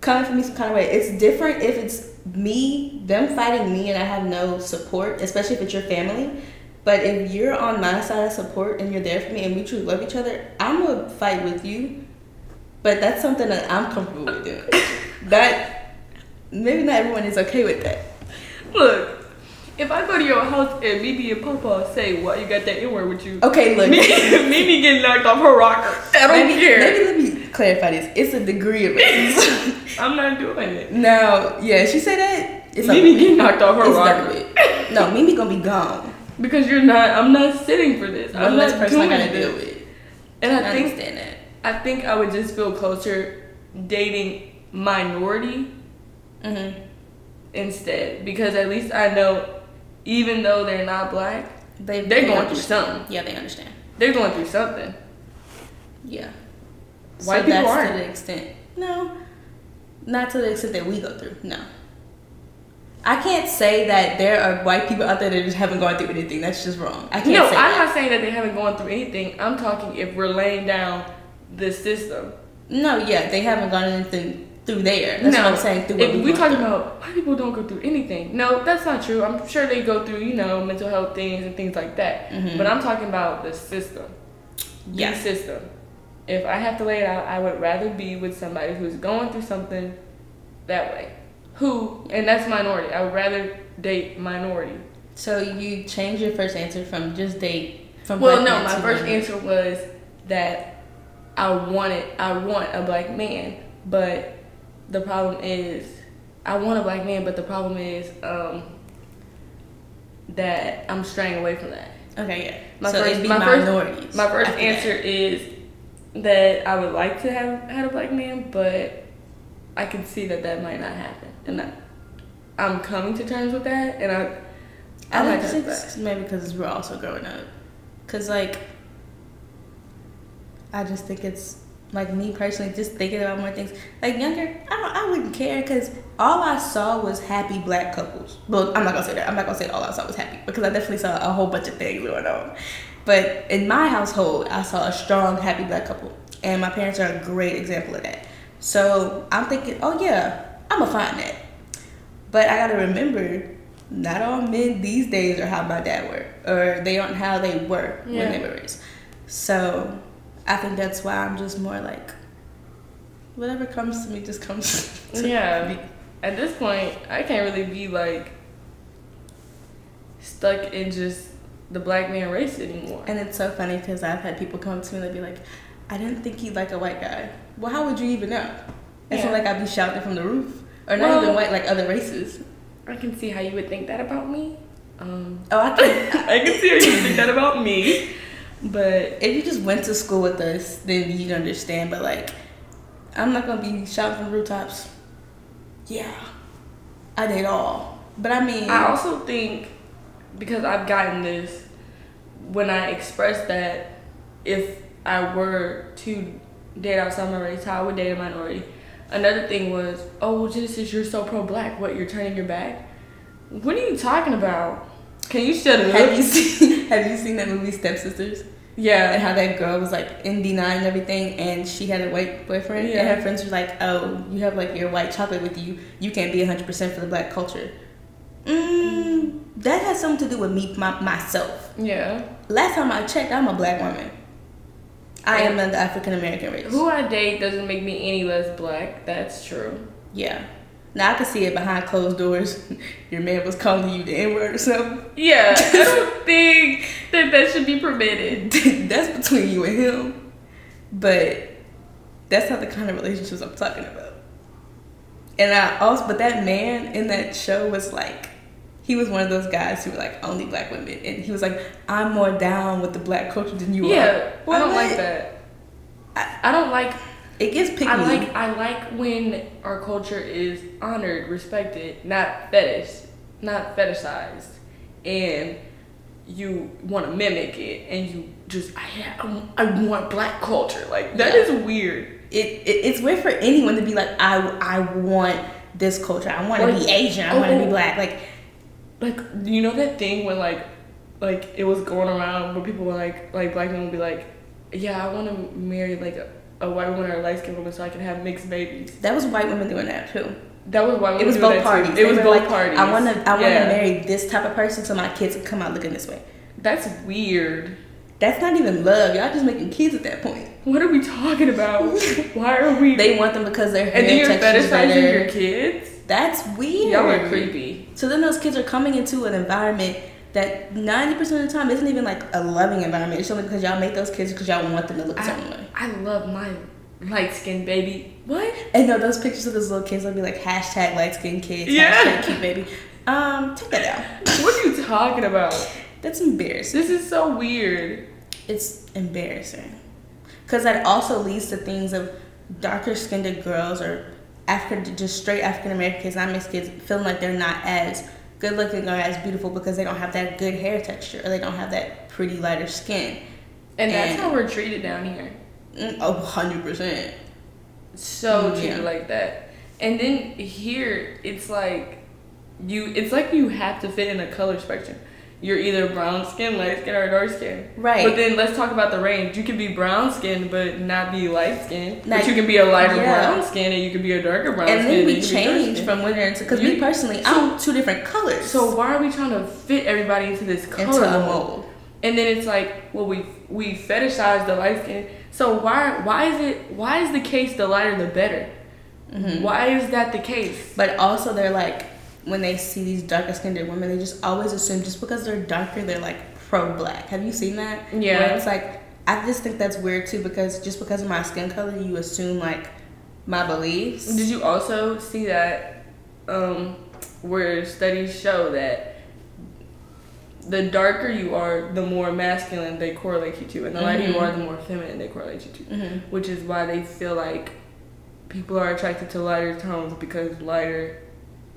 Speaker 1: coming for me some kind of way. It's different if it's me, them fighting me, and I have no support, especially if it's your family but if you're on my side of support and you're there for me and we truly love each other, I'm gonna fight with you. But that's something that I'm comfortable with doing. [laughs] that maybe not everyone is okay with that.
Speaker 2: Look, if I go to your house and Mimi and Papa say, "Why you got that N word with you?"
Speaker 1: Okay, look,
Speaker 2: Mimi, [laughs] getting knocked off her rocker. I don't
Speaker 1: maybe,
Speaker 2: care.
Speaker 1: Maybe let me clarify this. It's a degree of
Speaker 2: racism. [laughs] I'm not doing it.
Speaker 1: Now, yeah, she said that.
Speaker 2: It's Mimi getting knocked off her rocker.
Speaker 1: No, Mimi gonna be gone
Speaker 2: because you're not. I'm not sitting for this. I'm not person doing I gotta deal with. And I, I think understand that. I think I would just feel closer dating minority mm-hmm. instead because at least I know, even though they're not black, they they're they going through something.
Speaker 1: Yeah, they understand.
Speaker 2: They're going through something.
Speaker 1: Yeah.
Speaker 2: White so people aren't.
Speaker 1: to the extent. No, not to the extent that we go through. No. I can't say that there are white people out there that just haven't gone through anything. That's just wrong. I can't. No, I'm
Speaker 2: that. not saying that they haven't gone through anything. I'm talking if we're laying down the system.
Speaker 1: No, yeah, they haven't gone anything through there. That's no, what I'm saying. Through
Speaker 2: if we are talking through. about white people don't go through anything. No, that's not true. I'm sure they go through you know mental health things and things like that. Mm-hmm. But I'm talking about the system. Yeah. The system. If I have to lay it out, I would rather be with somebody who's going through something that way who, and that's minority. I would rather date minority.
Speaker 1: So you change your first answer from just date from.
Speaker 2: Well, no, my first answer was that I wanted, I want a black man, but the problem is, I want a black man, but the problem is um, that I'm straying away from that.
Speaker 1: Okay, yeah.
Speaker 2: My so first, my first, my first answer that. is that I would like to have had a black man, but I can see that that might not happen, and I, I'm coming to terms with that, and I.
Speaker 1: I, I think it's maybe because we're also growing up, cause like. I just think it's like me personally, just thinking about more things. Like younger, I don't, I wouldn't care because all I saw was happy black couples. Well, I'm not gonna say that. I'm not gonna say all I saw was happy because I definitely saw a whole bunch of things going on. But in my household, I saw a strong, happy black couple, and my parents are a great example of that. So I'm thinking, oh yeah, I'm gonna find that. But I gotta remember, not all men these days are how my dad were, or they aren't how they were yeah. when they were raised. So I think that's why I'm just more like, whatever comes to me just comes. [laughs]
Speaker 2: yeah. Me. At this point, I can't really be like stuck in just the black man race anymore.
Speaker 1: And it's so funny because I've had people come to me and they be like, I didn't think he'd like a white guy. Well, how would you even know? It's yeah. not like I'd be shouting from the roof, or not well, even white like other races.
Speaker 2: I can see how you would think that about me. Um,
Speaker 1: oh, I can. [laughs]
Speaker 2: I can see how you would think that about me. But
Speaker 1: if you just went to school with us, then you'd understand. But like, I'm not gonna be shouting from rooftops. Yeah, I did all. But I mean,
Speaker 2: I also think because I've gotten this when I express that if I were to date outside my race, how I would date a minority. Another thing was, oh, Genesis, you're so pro black. What, you're turning your back? What are you talking about? Can you shut up?
Speaker 1: Have you seen [laughs] Have you seen that movie Stepsisters?
Speaker 2: Yeah.
Speaker 1: And how that girl was like in D nine and everything, and she had a white boyfriend,
Speaker 2: Yeah.
Speaker 1: and her friends were like, "Oh, you have like your white chocolate with you. You can't be hundred percent for the black culture." Mm, that has something to do with me my, myself.
Speaker 2: Yeah.
Speaker 1: Last time I checked, I'm a black woman. I am of the African American race.
Speaker 2: Who I date doesn't make me any less black. That's true.
Speaker 1: Yeah. Now I can see it behind closed doors. [laughs] Your man was calling you the N word or something.
Speaker 2: Yeah, I [laughs] don't think that that should be permitted. [laughs]
Speaker 1: that's between you and him. But that's not the kind of relationships I'm talking about. And I also, but that man in that show was like, he was one of those guys who were like only black women, and he was like, I'm more down with the black culture than you
Speaker 2: yeah,
Speaker 1: are.
Speaker 2: I
Speaker 1: Well,
Speaker 2: don't like that.
Speaker 1: I-
Speaker 2: I don't like.
Speaker 1: It gets picky.
Speaker 2: I like. I like when our culture is honored, respected, not fetish, not fetishized, and you want to mimic it, and you just I I want black culture. Like that
Speaker 1: Yeah.
Speaker 2: is weird.
Speaker 1: it, it it's weird for anyone to be like, I I want this culture. I want to be Asian. I want to
Speaker 2: oh.
Speaker 1: be oh. black. Like
Speaker 2: like you know that thing when like like it was going around where people were like like black men would be like yeah i want to marry like a, a white woman or a light skinned woman so i can have mixed babies
Speaker 1: that was white women doing that too.
Speaker 2: that was why we
Speaker 1: It was
Speaker 2: doing
Speaker 1: both
Speaker 2: that too.
Speaker 1: parties.
Speaker 2: it was
Speaker 1: They were
Speaker 2: both
Speaker 1: like,
Speaker 2: parties
Speaker 1: I want to I want to
Speaker 2: Yeah.
Speaker 1: marry this type of person so my kids come out looking this way.
Speaker 2: that's weird
Speaker 1: That's not even love. Y'all just making kids at that point.
Speaker 2: what are we talking about [laughs] why are we
Speaker 1: They want them because their hair
Speaker 2: and then you're fetishizing
Speaker 1: better.
Speaker 2: your kids
Speaker 1: That's weird.
Speaker 2: y'all are creepy
Speaker 1: So then those kids are coming into an environment that 90% of the time isn't even like a loving environment. It's only because y'all make those kids because y'all want them to look a certain way.
Speaker 2: I, I love my light skinned baby what
Speaker 1: And no, those pictures of those little kids will be like hashtag light skinned kids,
Speaker 2: Yeah.
Speaker 1: hashtag cute baby. Um, take that down. [laughs]
Speaker 2: what are you talking about
Speaker 1: That's embarrassing.
Speaker 2: this is so weird
Speaker 1: It's embarrassing. Because that also leads to things of darker skinned girls or African, just straight African American kids, not mixed kids, feeling like they're not as good looking or as beautiful because they don't have that good hair texture or they don't have that pretty lighter skin.
Speaker 2: and that's
Speaker 1: And-
Speaker 2: how we're treated down here
Speaker 1: Mm, Oh, 100%.
Speaker 2: so
Speaker 1: Mm,
Speaker 2: treated
Speaker 1: yeah.
Speaker 2: like that. And then here it's like you it's like you have to fit in a color spectrum. You're either brown skin, light skin, or dark skin.
Speaker 1: Right.
Speaker 2: But then let's talk about the range. You can be brown skin but not be light skin.
Speaker 1: Like,
Speaker 2: but you can be a lighter
Speaker 1: yeah.
Speaker 2: brown skin and you can be a darker brown
Speaker 1: and
Speaker 2: skin.
Speaker 1: then we
Speaker 2: you can be dark
Speaker 1: change from winter into, because me personally, I'm two different colors
Speaker 2: So why are we trying to fit everybody into this color
Speaker 1: into
Speaker 2: mold?
Speaker 1: mold.
Speaker 2: And then it's like, well, we we fetishize the light skin. So why why is it why is the case the lighter the better?
Speaker 1: Mm-hmm.
Speaker 2: Why is that the case?
Speaker 1: But also, they're like, when they see these darker skinned women, they just always assume just because they're darker, they're like pro black. Have you seen that?
Speaker 2: Yeah.
Speaker 1: Where it's like, I just think that's weird too because just because of my skin color, you assume like my beliefs.
Speaker 2: Did you also see that um, where studies show that the darker you are, the more masculine they correlate you to, and the lighter you
Speaker 1: Mhm.
Speaker 2: are, the more feminine they correlate you to.
Speaker 1: hmm
Speaker 2: Which is why they feel like people are attracted to lighter tones because lighter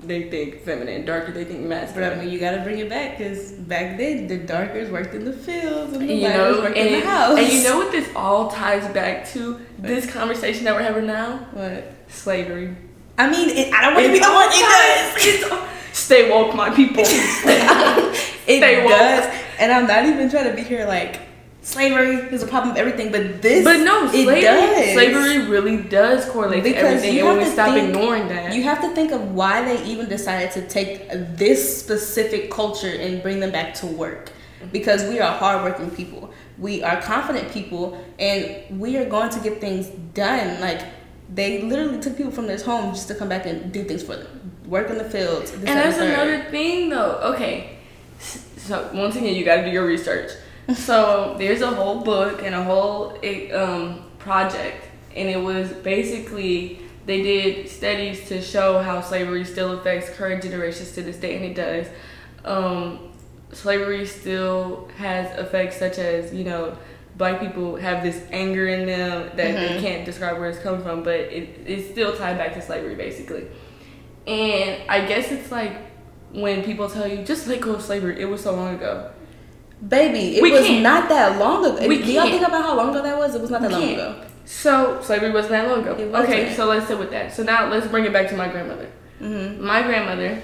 Speaker 2: they think feminine, darker they think
Speaker 1: But
Speaker 2: masculine.
Speaker 1: I mean, you gotta bring it back because back then the darkers worked in the fields and the
Speaker 2: you
Speaker 1: lighters
Speaker 2: know,
Speaker 1: worked in the house.
Speaker 2: and you know what this all ties back to? This conversation that we're having now,
Speaker 1: what?
Speaker 2: slavery.
Speaker 1: I mean, it, I don't want to be the one. It does.
Speaker 2: Stay woke, my people. [laughs]
Speaker 1: it
Speaker 2: Stay woke.
Speaker 1: does. And I'm not even trying to be here like slavery is a problem of everything, but this
Speaker 2: But no,
Speaker 1: it
Speaker 2: slavery,
Speaker 1: does.
Speaker 2: slavery really does correlate
Speaker 1: Because
Speaker 2: to everything,
Speaker 1: you
Speaker 2: and we
Speaker 1: to
Speaker 2: stop
Speaker 1: think-
Speaker 2: ignoring that,
Speaker 1: You have to think of why they even decided to take this specific culture and bring them back to work. Because we are hardworking people. We are confident people and we are going to get things done. Like they literally took people from their homes just to come back and do things for them. Work in the fields.
Speaker 2: and that's another thing, though. Okay, so once again, you got to do your research. So there's a whole book and a whole eh, um, project, and it was basically they did studies to show how slavery still affects current generations to this day, and it does. Um, slavery still has effects such as you know black people have this anger in them that they
Speaker 1: Mhm.
Speaker 2: can't describe where it's come from but it, it's still tied back to slavery basically and i guess it's like when people tell you just let go of slavery. It was so long ago.
Speaker 1: Baby, it
Speaker 2: We
Speaker 1: was
Speaker 2: can't.
Speaker 1: not that long ago.
Speaker 2: We
Speaker 1: Do y'all think about how long ago that was? It was not that
Speaker 2: We
Speaker 1: long
Speaker 2: can't.
Speaker 1: ago.
Speaker 2: So slavery wasn't that long ago. Okay, so let's sit with that. So now let's bring it back to my grandmother.
Speaker 1: Mm-hmm.
Speaker 2: My grandmother,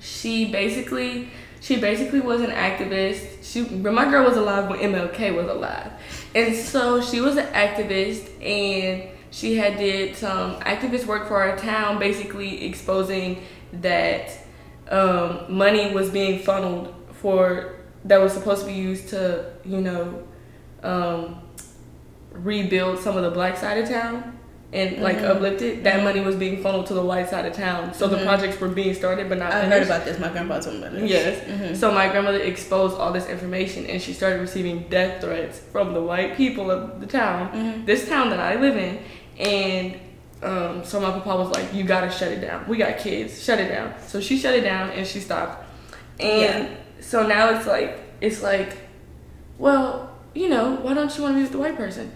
Speaker 2: she basically she basically was an activist. She but my girl was alive when MLK was alive, and so she was an activist and she had did some activist work for our town, basically exposing that um, money was being funneled for that was supposed to be used to you know um, rebuild some of the black side of town and like
Speaker 1: Mhm.
Speaker 2: uplift it. That money was being funneled to the white side of town, so the
Speaker 1: Mhm.
Speaker 2: projects were being started but not
Speaker 1: I
Speaker 2: finished.
Speaker 1: heard about this. My grandpa told me about this.
Speaker 2: Yes.
Speaker 1: Mhm.
Speaker 2: So my grandmother exposed all this information, and she started receiving death threats from the white people of the town,
Speaker 1: Mhm.
Speaker 2: this town that I live in, and um, so my papa was like, "You gotta shut it down. We got kids. Shut it down." So she shut it down, and she stopped. And
Speaker 1: Yeah.
Speaker 2: So now it's like it's like, well, you know, why don't you want to be with the white person?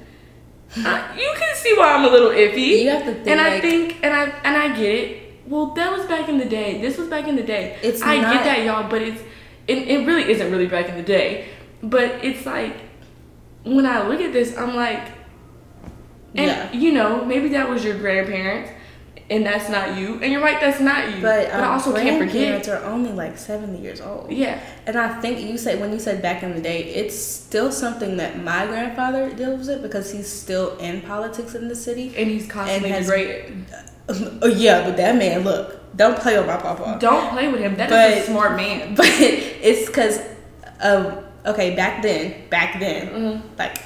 Speaker 2: I, you can see why I'm a little iffy.
Speaker 1: You have to think,
Speaker 2: and I
Speaker 1: like-
Speaker 2: think, and I and I get it. Well, that was back in the day. This was back in the day.
Speaker 1: It's
Speaker 2: I
Speaker 1: not-
Speaker 2: get that, y'all, but it's it, it really isn't really back in the day. But it's like when I look at this, I'm like, and
Speaker 1: Yeah.
Speaker 2: you know, maybe that was your grandparents, and that's not you. And you're right, that's not you.
Speaker 1: But,
Speaker 2: I
Speaker 1: um,
Speaker 2: also can't
Speaker 1: grandparents
Speaker 2: forget.
Speaker 1: are only like seventy years old.
Speaker 2: Yeah,
Speaker 1: And I think you said when you said back in the day, it's still something that my grandfather deals with because he's still in politics in the city.
Speaker 2: and he's constantly
Speaker 1: has-
Speaker 2: degraded. [laughs]
Speaker 1: Oh yeah, but that man, look, don't play with my papa.
Speaker 2: Don't play with him. That is
Speaker 1: But-
Speaker 2: a smart man. [laughs]
Speaker 1: But it's because, um, okay, back then, back then,
Speaker 2: Mhm.
Speaker 1: like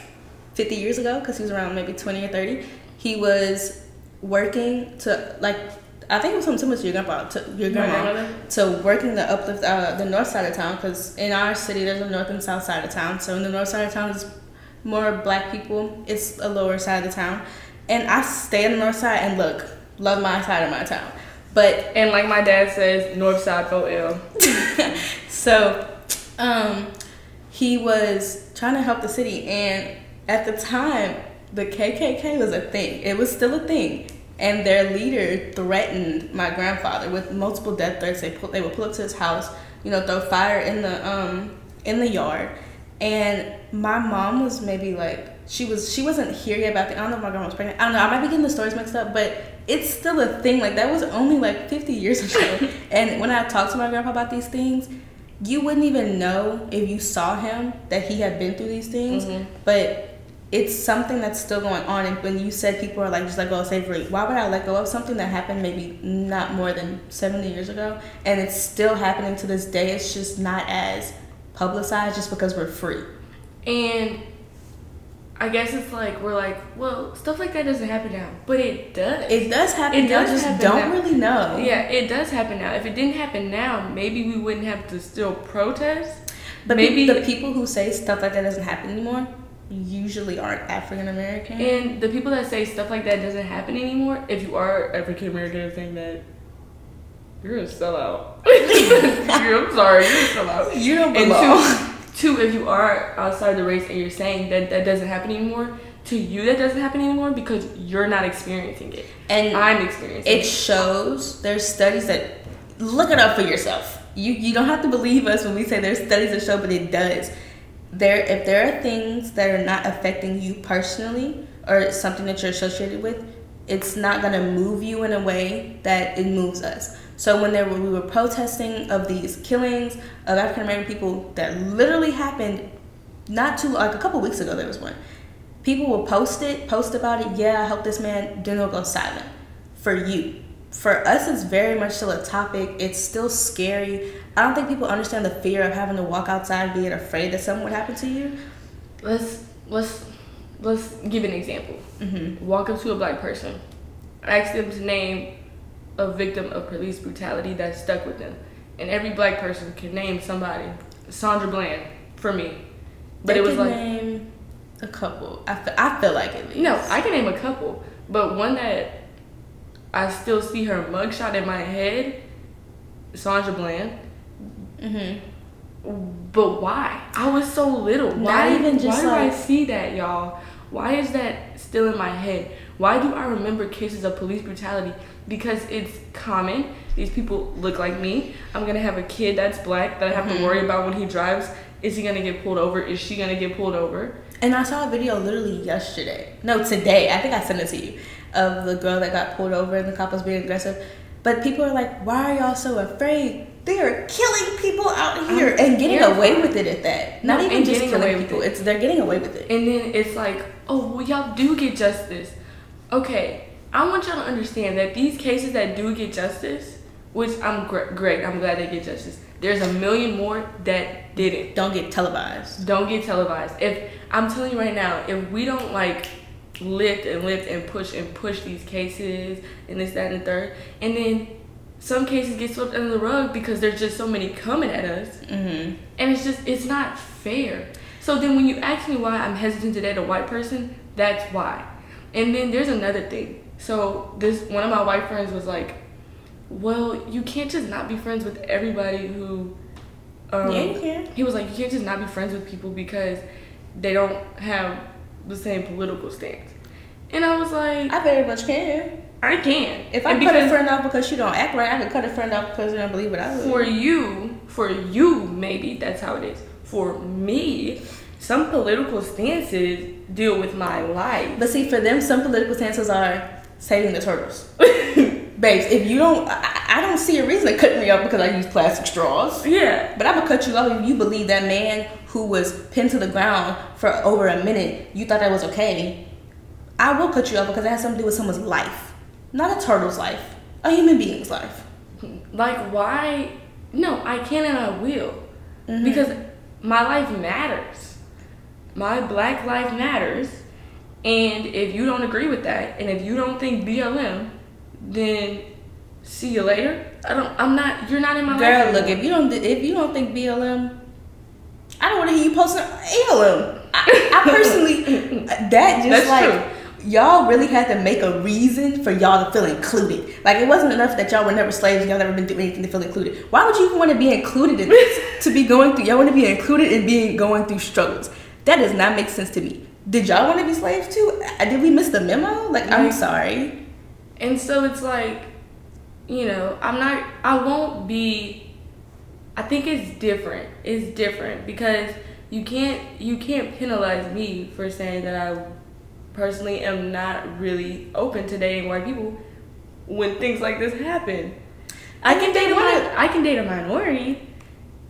Speaker 1: 50 years ago, because he was around maybe 20 or 30, he was working to, like, I think it was something similar to your grandpa, to your grandma, to working to uplift uh, the north side of town, because in our city, there's a north and south side of town. So in the north side of town is more black people, it's a lower side of the town. And I stay on the north side and look, love my side of my town. But
Speaker 2: And like my dad says, North Side Vote ill. [laughs]
Speaker 1: so um he was trying to help the city and at the time the kkk was a thing it was still a thing and their leader threatened my grandfather with multiple death threats they put they would pull up to his house you know throw fire in the um in the yard and my mom was maybe like she was she wasn't here yet about the I don't know if my grandma was pregnant. I don't know, I might be getting the stories mixed up, but it's still a thing. Like that was only like fifty years ago. [laughs] and when I talked to my grandpa about these things, you wouldn't even know if you saw him that he had been through these things.
Speaker 2: Mhm.
Speaker 1: But it's something that's still going on. And when you said people are like just let go of slavery, why would I let go of something that happened maybe not more than seventy years ago, and it's still happening to this day? It's just not as publicized just because we're free.
Speaker 2: And I guess it's like we're like, well, stuff like that doesn't happen now, but it does.
Speaker 1: It does happen.
Speaker 2: It
Speaker 1: y'all
Speaker 2: does
Speaker 1: just
Speaker 2: happen
Speaker 1: don't
Speaker 2: now.
Speaker 1: really know.
Speaker 2: yeah, it does happen now. If it didn't happen now, maybe we wouldn't have to still protest.
Speaker 1: But
Speaker 2: maybe
Speaker 1: the people who say stuff like that doesn't happen anymore usually aren't African American.
Speaker 2: and the people that say stuff like that doesn't happen anymore. If you are African American and saying that, you're a sellout. [laughs] You're- I'm sorry, you're a sellout.
Speaker 1: You don't
Speaker 2: And
Speaker 1: belong.
Speaker 2: two, two, if you are outside the race and you're saying that that doesn't happen anymore, to you that doesn't happen anymore because you're not experiencing it.
Speaker 1: And
Speaker 2: I'm experiencing
Speaker 1: it
Speaker 2: it.
Speaker 1: shows there's studies that look it up for yourself. You you don't have to believe us when we say there's studies that show, but it does. There if there are things that are not affecting you personally or something that you're associated with, it's not gonna move you in a way that it moves us. So when there were, we were protesting of these killings of African American people that literally happened not too like a couple weeks ago there was one. People will post it, post about it, yeah, I help this man, they'll go silent. For you. For us it's very much still a topic. It's still scary. I don't think people understand the fear of having to walk outside being afraid that something would happen to you.
Speaker 2: Let's let's let's give an example.
Speaker 1: Mm-hmm.
Speaker 2: Walk up to a black person, ask them to name a victim of police brutality that stuck with them, and every black person can name somebody. Sandra Bland for me, but
Speaker 1: They
Speaker 2: it was
Speaker 1: can
Speaker 2: like
Speaker 1: name a couple. I feel, I feel like at least.
Speaker 2: no, I can name a couple, but one that I still see her mugshot in my head, Sandra Bland.
Speaker 1: Mm-hmm.
Speaker 2: But why? I was so little. Why
Speaker 1: Not even just
Speaker 2: why do I see that, y'all? Why is that still in my head? Why do I remember cases of police brutality? Because it's common. These people look like me. I'm gonna have a kid that's black that I have
Speaker 1: Mhm.
Speaker 2: to worry about when he drives. Is he gonna get pulled over? Is she gonna get pulled over?
Speaker 1: And I saw a video literally yesterday. No, today. I think I sent it to you of the girl that got pulled over and the cop was being aggressive. But people are like, why are y'all so afraid? They are killing people out here
Speaker 2: I'm
Speaker 1: and getting
Speaker 2: terrified.
Speaker 1: away with it at that. Not
Speaker 2: No,
Speaker 1: even just killing
Speaker 2: away
Speaker 1: people.
Speaker 2: it.
Speaker 1: It's they're getting away with it.
Speaker 2: And then it's like, oh, well, y'all do get justice. Okay, I want y'all to understand that these cases that do get justice, which I'm gr- great, I'm glad they get justice. There's a million more that didn't.
Speaker 1: Don't get televised.
Speaker 2: Don't get televised. If I'm telling you right now, if we don't like lift and lift and push and push these cases and this, that, and the third, and then some cases get swept under the rug because there's just so many coming at us,
Speaker 1: Mm-hmm.
Speaker 2: and it's just it's not fair. So then when you ask me why I'm hesitant to date a white person, that's why. And then there's another thing. So this one of my white friends was like, "Well, you can't just not be friends with everybody who." Um,
Speaker 1: yeah, you can.
Speaker 2: he was like, you can't just not be friends with people because they don't have the same political stance. And I was like,
Speaker 1: I very much can.
Speaker 2: I can.
Speaker 1: If I
Speaker 2: And
Speaker 1: cut a friend off because she don't act right, I can cut a friend off because they don't believe what I
Speaker 2: for you, for you, maybe that's how it is. For me, some political stances deal with my life.
Speaker 1: But see, for them, some political stances are saving the turtles. [laughs] Babes, if you don't, I, I don't see a reason to cut me off because I use plastic straws.
Speaker 2: Yeah.
Speaker 1: But I'm gonna cut you off if you believe that man who was pinned to the ground for over a minute, you thought that was okay. I will cut you off because it has something to do with someone's life, not a turtle's life, a human being's life.
Speaker 2: Like, why? No, I can and I will.
Speaker 1: Mhm.
Speaker 2: Because my life matters. My black life matters. And if you don't agree with that, and if you don't think BLM, then see you later. I don't. I'm not. You're not in my
Speaker 1: Girl,
Speaker 2: life.
Speaker 1: look, if you don't, if you don't think BLM, I don't want to hear you posting ALM. I, I personally, [laughs] that just
Speaker 2: That's
Speaker 1: like y'all really had to make a reason for y'all to feel included. Like it wasn't enough that y'all were never slaves, and y'all never been doing anything to feel included. Why would you even want to be included in this? [laughs] to be going through, y'all want to be included in being going through struggles. That does not make sense to me. Did y'all want to be slaves too? Uh, Did we miss the memo? Like I'm sorry.
Speaker 2: And so it's like, you know, I'm not. I won't be. I think it's different. It's different because you can't you can't penalize me for saying that I personally am not really open to dating white people when things like this happen. I can date a I can date a minority.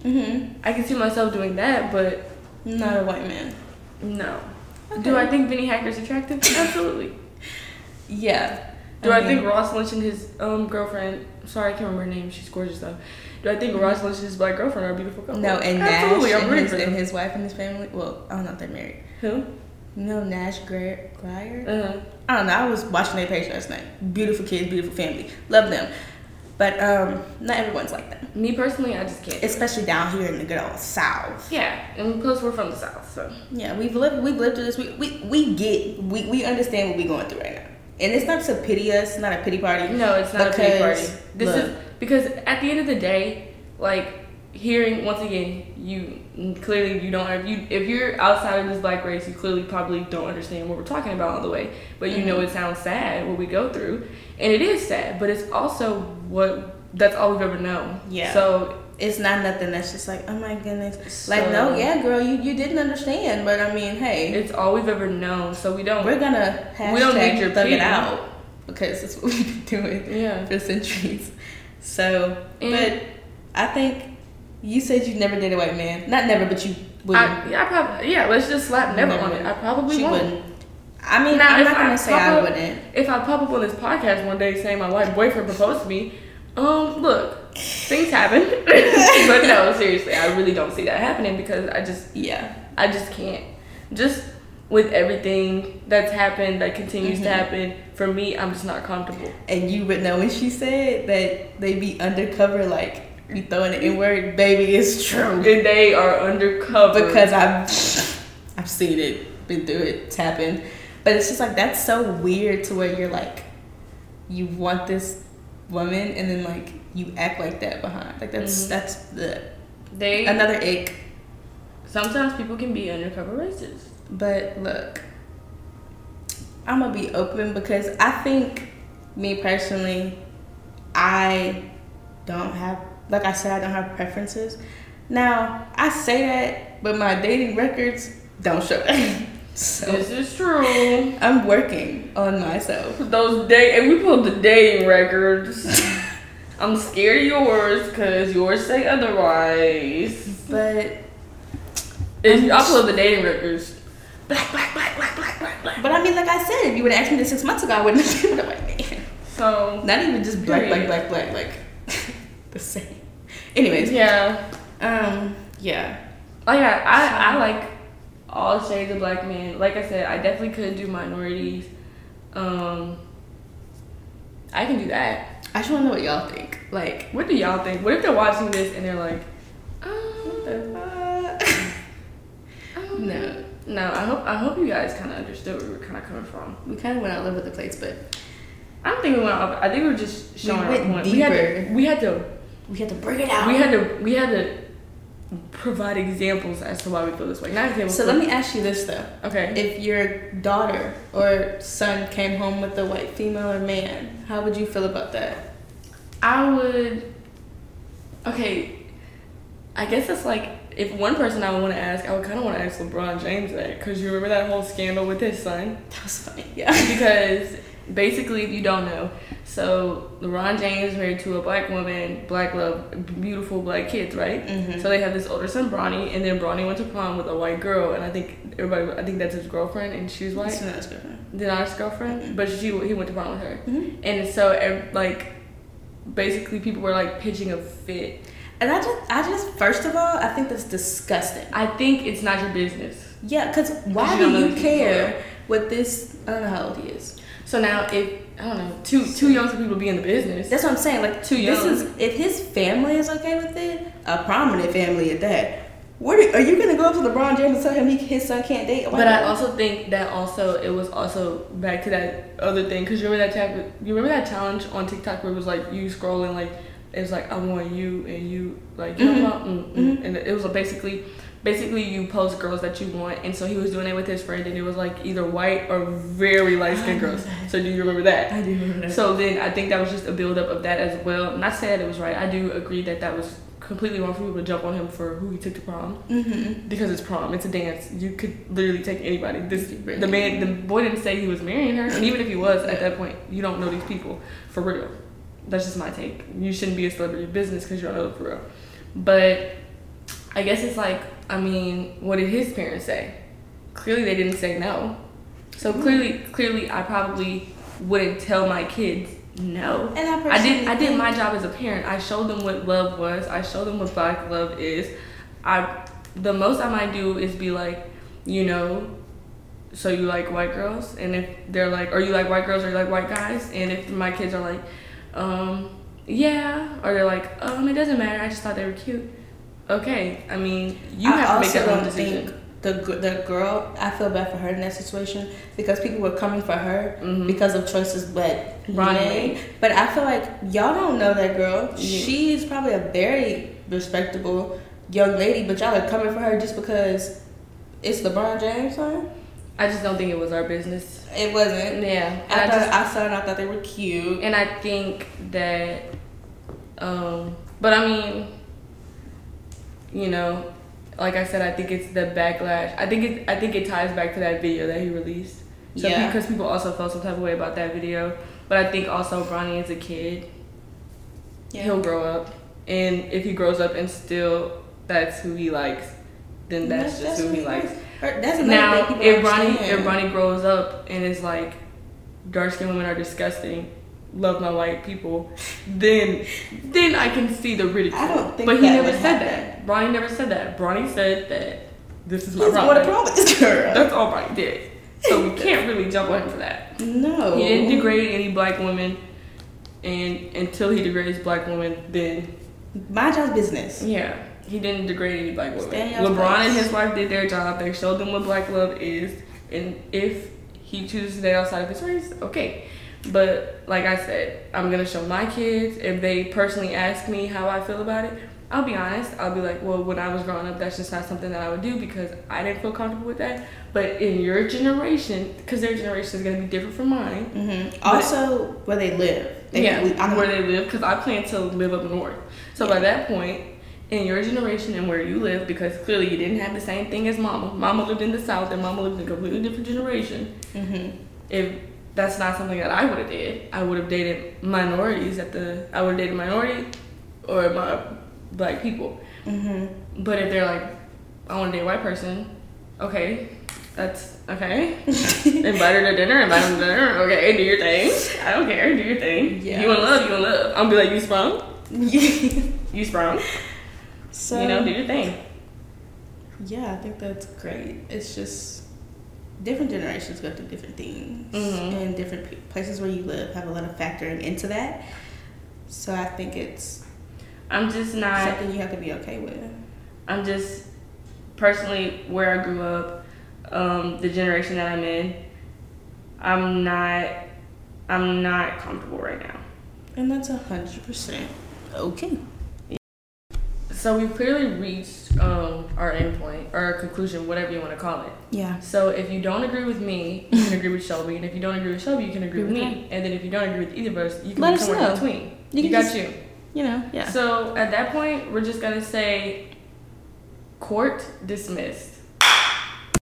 Speaker 1: Mm-hmm.
Speaker 2: I can see myself doing that, but
Speaker 1: Not a white man.
Speaker 2: no.
Speaker 1: Okay.
Speaker 2: Do I think Vinnie Hacker's attractive? [laughs] Absolutely.
Speaker 1: Yeah.
Speaker 2: Do I,
Speaker 1: mean-
Speaker 2: think Ross Lynch and his um girlfriend? Sorry, I can't remember her name. She's gorgeous though. I think Ross and his black girlfriend are a beautiful couple?
Speaker 1: No, and
Speaker 2: absolutely,
Speaker 1: Nash
Speaker 2: I'm
Speaker 1: and his, and his wife and his family. Well, I don't know if they're married.
Speaker 2: Who?
Speaker 1: No, Nash Gre- Grier.
Speaker 2: Uh-huh.
Speaker 1: I don't know. I was watching their page last night. Beautiful kids, beautiful family. Love them. But um, not everyone's like that.
Speaker 2: Me personally, I just can't.
Speaker 1: Especially down here in the good old South.
Speaker 2: yeah, and plus we're from the south, so
Speaker 1: Yeah, we've lived we've lived through this. We we, we get we, we understand what we're going through right now. And it's not to pity us, it's not a pity party.
Speaker 2: no, it's not a pity party.
Speaker 1: Because,
Speaker 2: This
Speaker 1: look.
Speaker 2: is because at the end of the day, like hearing once again, you clearly you don't have you if you're outside of this black race, you clearly probably don't understand what we're talking about all the way. But you know
Speaker 1: Mhm.
Speaker 2: it sounds sad what we go through, and it is sad. But it's also what that's all we've ever known.
Speaker 1: Yeah.
Speaker 2: So
Speaker 1: It's not nothing that's just like, oh my goodness. Like, no, yeah, girl, you, you didn't understand. But I mean, hey,
Speaker 2: it's all we've ever known. So we don't.
Speaker 1: we're gonna hashtag
Speaker 2: We don't need your
Speaker 1: thug it out because it's what we've been [laughs] doing
Speaker 2: yeah.
Speaker 1: for centuries. So,
Speaker 2: And-
Speaker 1: but I think you said you never dated a white man. Not never, but you wouldn't.
Speaker 2: I, yeah, I probably yeah. Let's just slap never,
Speaker 1: Never
Speaker 2: on it. I probably
Speaker 1: she
Speaker 2: won't.
Speaker 1: wouldn't. I mean,
Speaker 2: Now,
Speaker 1: I'm not gonna
Speaker 2: I
Speaker 1: say I
Speaker 2: up-
Speaker 1: wouldn't.
Speaker 2: If I pop up on this podcast one day saying my white boyfriend proposed to me, um, look, things happen. [laughs] but no, seriously, I really don't see that happening because I just,
Speaker 1: Yeah.
Speaker 2: I just can't. Just with everything that's happened, that continues to
Speaker 1: Mhm.
Speaker 2: happen, for me, I'm just not comfortable.
Speaker 1: And you would know when she said that they be undercover, like you throwing the N word, baby, it's true.
Speaker 2: And they are undercover
Speaker 1: because I've I've seen it, been through it, it's happened. But it's just like that's so weird to where you're like, you want this woman, and then like you act like that behind. Like that's
Speaker 2: Mhm.
Speaker 1: that's the
Speaker 2: they
Speaker 1: another ick.
Speaker 2: sometimes people can be undercover racist.
Speaker 1: But look, I'm gonna be open because I think me personally, I don't have, like I said, I don't have preferences. Now, I say that, but my dating records don't show that. [laughs] so
Speaker 2: This is true.
Speaker 1: I'm working on myself.
Speaker 2: Those day and we pulled the dating records. [laughs] I'm scared of yours because yours say otherwise.
Speaker 1: But
Speaker 2: If I pull up the dating records, black, black, black, black, black, black, black.
Speaker 1: but I mean, like I said, if you would have asked me this six months ago, I wouldn't [laughs] have given it away.
Speaker 2: So
Speaker 1: Not even just black, black, black, black, like [laughs] the same. Anyways,
Speaker 2: yeah,
Speaker 1: um, yeah.
Speaker 2: oh yeah, I I like all shades of black men. Like I said, I definitely could do minorities. Um, I can do that.
Speaker 1: I just want to know what y'all think. Like,
Speaker 2: What do y'all think? What if they're watching this and they're like,
Speaker 1: what the fuck? [laughs]
Speaker 2: um,
Speaker 1: No.
Speaker 2: no. I hope I hope you guys kind of understood where we were kind of coming from.
Speaker 1: We kind of went all over the place, but
Speaker 2: I don't think we went off. I think we were just showing our
Speaker 1: went
Speaker 2: point. We had
Speaker 1: deeper.
Speaker 2: to. We had to.
Speaker 1: we had to bring it out.
Speaker 2: We had to. We had to provide examples as to why we feel this way. Not examples.
Speaker 1: so let me ask you this though:
Speaker 2: Okay.
Speaker 1: If your daughter or son came home with a white female or man, how would you feel about that?
Speaker 2: I would. Okay. I guess it's like if one person I would want to ask, I would kind of want to ask LeBron James that because you remember that whole scandal with his son.
Speaker 1: That was funny. Yeah.
Speaker 2: because [laughs] basically, if you don't know, so LeBron James married to a black woman, black love, beautiful black kids, right?
Speaker 1: Mhm.
Speaker 2: So they have this older son, Bronny, and then Bronny went to prom with a white girl, and I think everybody, I think that's his girlfriend, and she's white,
Speaker 1: That's not his girlfriend.
Speaker 2: not his girlfriend, but she he went to prom with her,
Speaker 1: Mhm.
Speaker 2: and so like basically people were like pitching a fit.
Speaker 1: And I just, I just, first of all, I think that's disgusting.
Speaker 2: I think it's not your business.
Speaker 1: Yeah, because why
Speaker 2: you
Speaker 1: do you care what this? I don't know how old he is.
Speaker 2: So now if I don't know, too too young for people to be in the business.
Speaker 1: That's what I'm saying. Like,
Speaker 2: Too young.
Speaker 1: this is if his family is okay with it, a prominent family at that. What are, are you gonna go up to LeBron James and tell him he, his son can't date? white
Speaker 2: But I also think that also it was also back to that other thing because you remember that you remember that challenge on TikTok where it was like you scrolling like it was like I want you and you like you
Speaker 1: Mhm.
Speaker 2: know what mm, mm.
Speaker 1: Mhm.
Speaker 2: and it was basically basically you post girls that you want and so he was doing it with his friend and it was like either white or very light skinned girls.
Speaker 1: that. [laughs]
Speaker 2: So do you remember that?
Speaker 1: I do remember that.
Speaker 2: So then I think that was just a buildup of that as well. Not saying that it was right. I do agree that that was completely wrong for people to jump on him for who he took to prom
Speaker 1: mm-hmm.
Speaker 2: because it's prom. It's a dance. You could literally take anybody. This the man, the boy didn't say he was marrying her, and even if he was at that point, you don't know these people for real. That's just my take. You shouldn't be a celebrity business because you don't know for real. But I guess it's like, I mean, what did his parents say? Clearly, they didn't say no. So clearly, clearly, I probably wouldn't tell my kids no.
Speaker 1: And I,
Speaker 2: I did. I did my job as a parent. I showed them what love was. I showed them what black love is. I the most I might do is be like, you know, so you like white girls, and if they're like, or you like white girls, or you like white guys, and if my kids are like, um, yeah, or they're like, um, it doesn't matter. I just thought they were cute. Okay, I mean, you
Speaker 1: I
Speaker 2: have to make
Speaker 1: also
Speaker 2: that own decision.
Speaker 1: think the the girl. I feel bad for her in that situation because people were coming for her
Speaker 2: Mhm.
Speaker 1: because of choices that
Speaker 2: Bronny
Speaker 1: made. But I feel like y'all don't know that girl.
Speaker 2: Yeah.
Speaker 1: She's probably a very respectable young lady, but y'all are coming for her just because it's LeBron James. Son?
Speaker 2: I just don't think it was our business.
Speaker 1: It wasn't.
Speaker 2: Yeah, and
Speaker 1: I,
Speaker 2: I
Speaker 1: thought
Speaker 2: just
Speaker 1: I saw it. and I thought they were cute.
Speaker 2: And I think that, um, but I mean, you know, like I said, I think it's the backlash. I think it, I think it ties back to that video that he released. So
Speaker 1: Yeah.
Speaker 2: because people also felt some type of way about that video, but I think also Bronny is a kid. Yeah. He'll grow up, and if he grows up and still that's who he likes, then that's, just who
Speaker 1: what
Speaker 2: he likes.
Speaker 1: That's
Speaker 2: Now, if Bronny if. Bronny grows up and is like, dark skinned women are disgusting, love my white people, then then I can see the ridicule.
Speaker 1: I don't think
Speaker 2: but he never said
Speaker 1: happen.
Speaker 2: that. Bronny never said that. Bronny said that this is my
Speaker 1: He's going to
Speaker 2: problem.
Speaker 1: with girl.
Speaker 2: That's all Bronny did. So we [laughs] can't really jump on him for that.
Speaker 1: no.
Speaker 2: He didn't degrade any black women, and until he degrades black women, then
Speaker 1: Mind y'all's business.
Speaker 2: yeah, he didn't degrade any black women.
Speaker 1: Stay in your
Speaker 2: LeBron
Speaker 1: place.
Speaker 2: and his wife did their job. They showed them what black love is, and if he chooses to stay outside of his race, okay. But like I said, I'm gonna show my kids. If they personally ask me how I feel about it, I'll be honest. I'll be like, well, when I was growing up, that's just not something that I would do because I didn't feel comfortable with that. But in your generation, because their generation is going to be different from mine.
Speaker 1: Mm-hmm. Also, where they live. They,
Speaker 2: yeah, where they live, because I plan to live up north. So by that point, in your generation and where you live, because clearly you didn't have the same thing as mama. Mama lived in the south, and mama lived in a completely different generation.
Speaker 1: Mhm.
Speaker 2: If that's not something that I would have did, I would have dated minorities at the. I would have dated minority or my black people.
Speaker 1: Mhm.
Speaker 2: But if they're like, I want to date a white person, okay, that's okay. [laughs] invite her to dinner, invite him to dinner. Okay, do your thing. I don't care. Do your thing.
Speaker 1: Yeah.
Speaker 2: You want love, you want love. I'm be like, you sprung? [laughs] You sprung?
Speaker 1: so
Speaker 2: you know, do your thing.
Speaker 1: yeah, I think that's great. It's just different generations go through different things,
Speaker 2: Mhm.
Speaker 1: and different p- places where you live have a lot of factoring into that. So I think it's
Speaker 2: I'm just not.
Speaker 1: something you have to be okay with.
Speaker 2: I'm just personally where I grew up, um, the generation that I'm in. I'm not. I'm not comfortable right now.
Speaker 1: And that's a hundred percent okay.
Speaker 2: So we've clearly reached um, our endpoint or our conclusion, whatever you want to call it.
Speaker 1: Yeah.
Speaker 2: So if you don't agree with me, you [laughs] can agree with Shelby, and if you don't agree with Shelby, you can agree with me. And then if you don't agree with either of us, you can
Speaker 1: Let
Speaker 2: be
Speaker 1: us
Speaker 2: somewhere
Speaker 1: know.
Speaker 2: in between.
Speaker 1: You
Speaker 2: You, got
Speaker 1: just-
Speaker 2: you.
Speaker 1: You know. Yeah.
Speaker 2: So at that point, we're just gonna say court dismissed.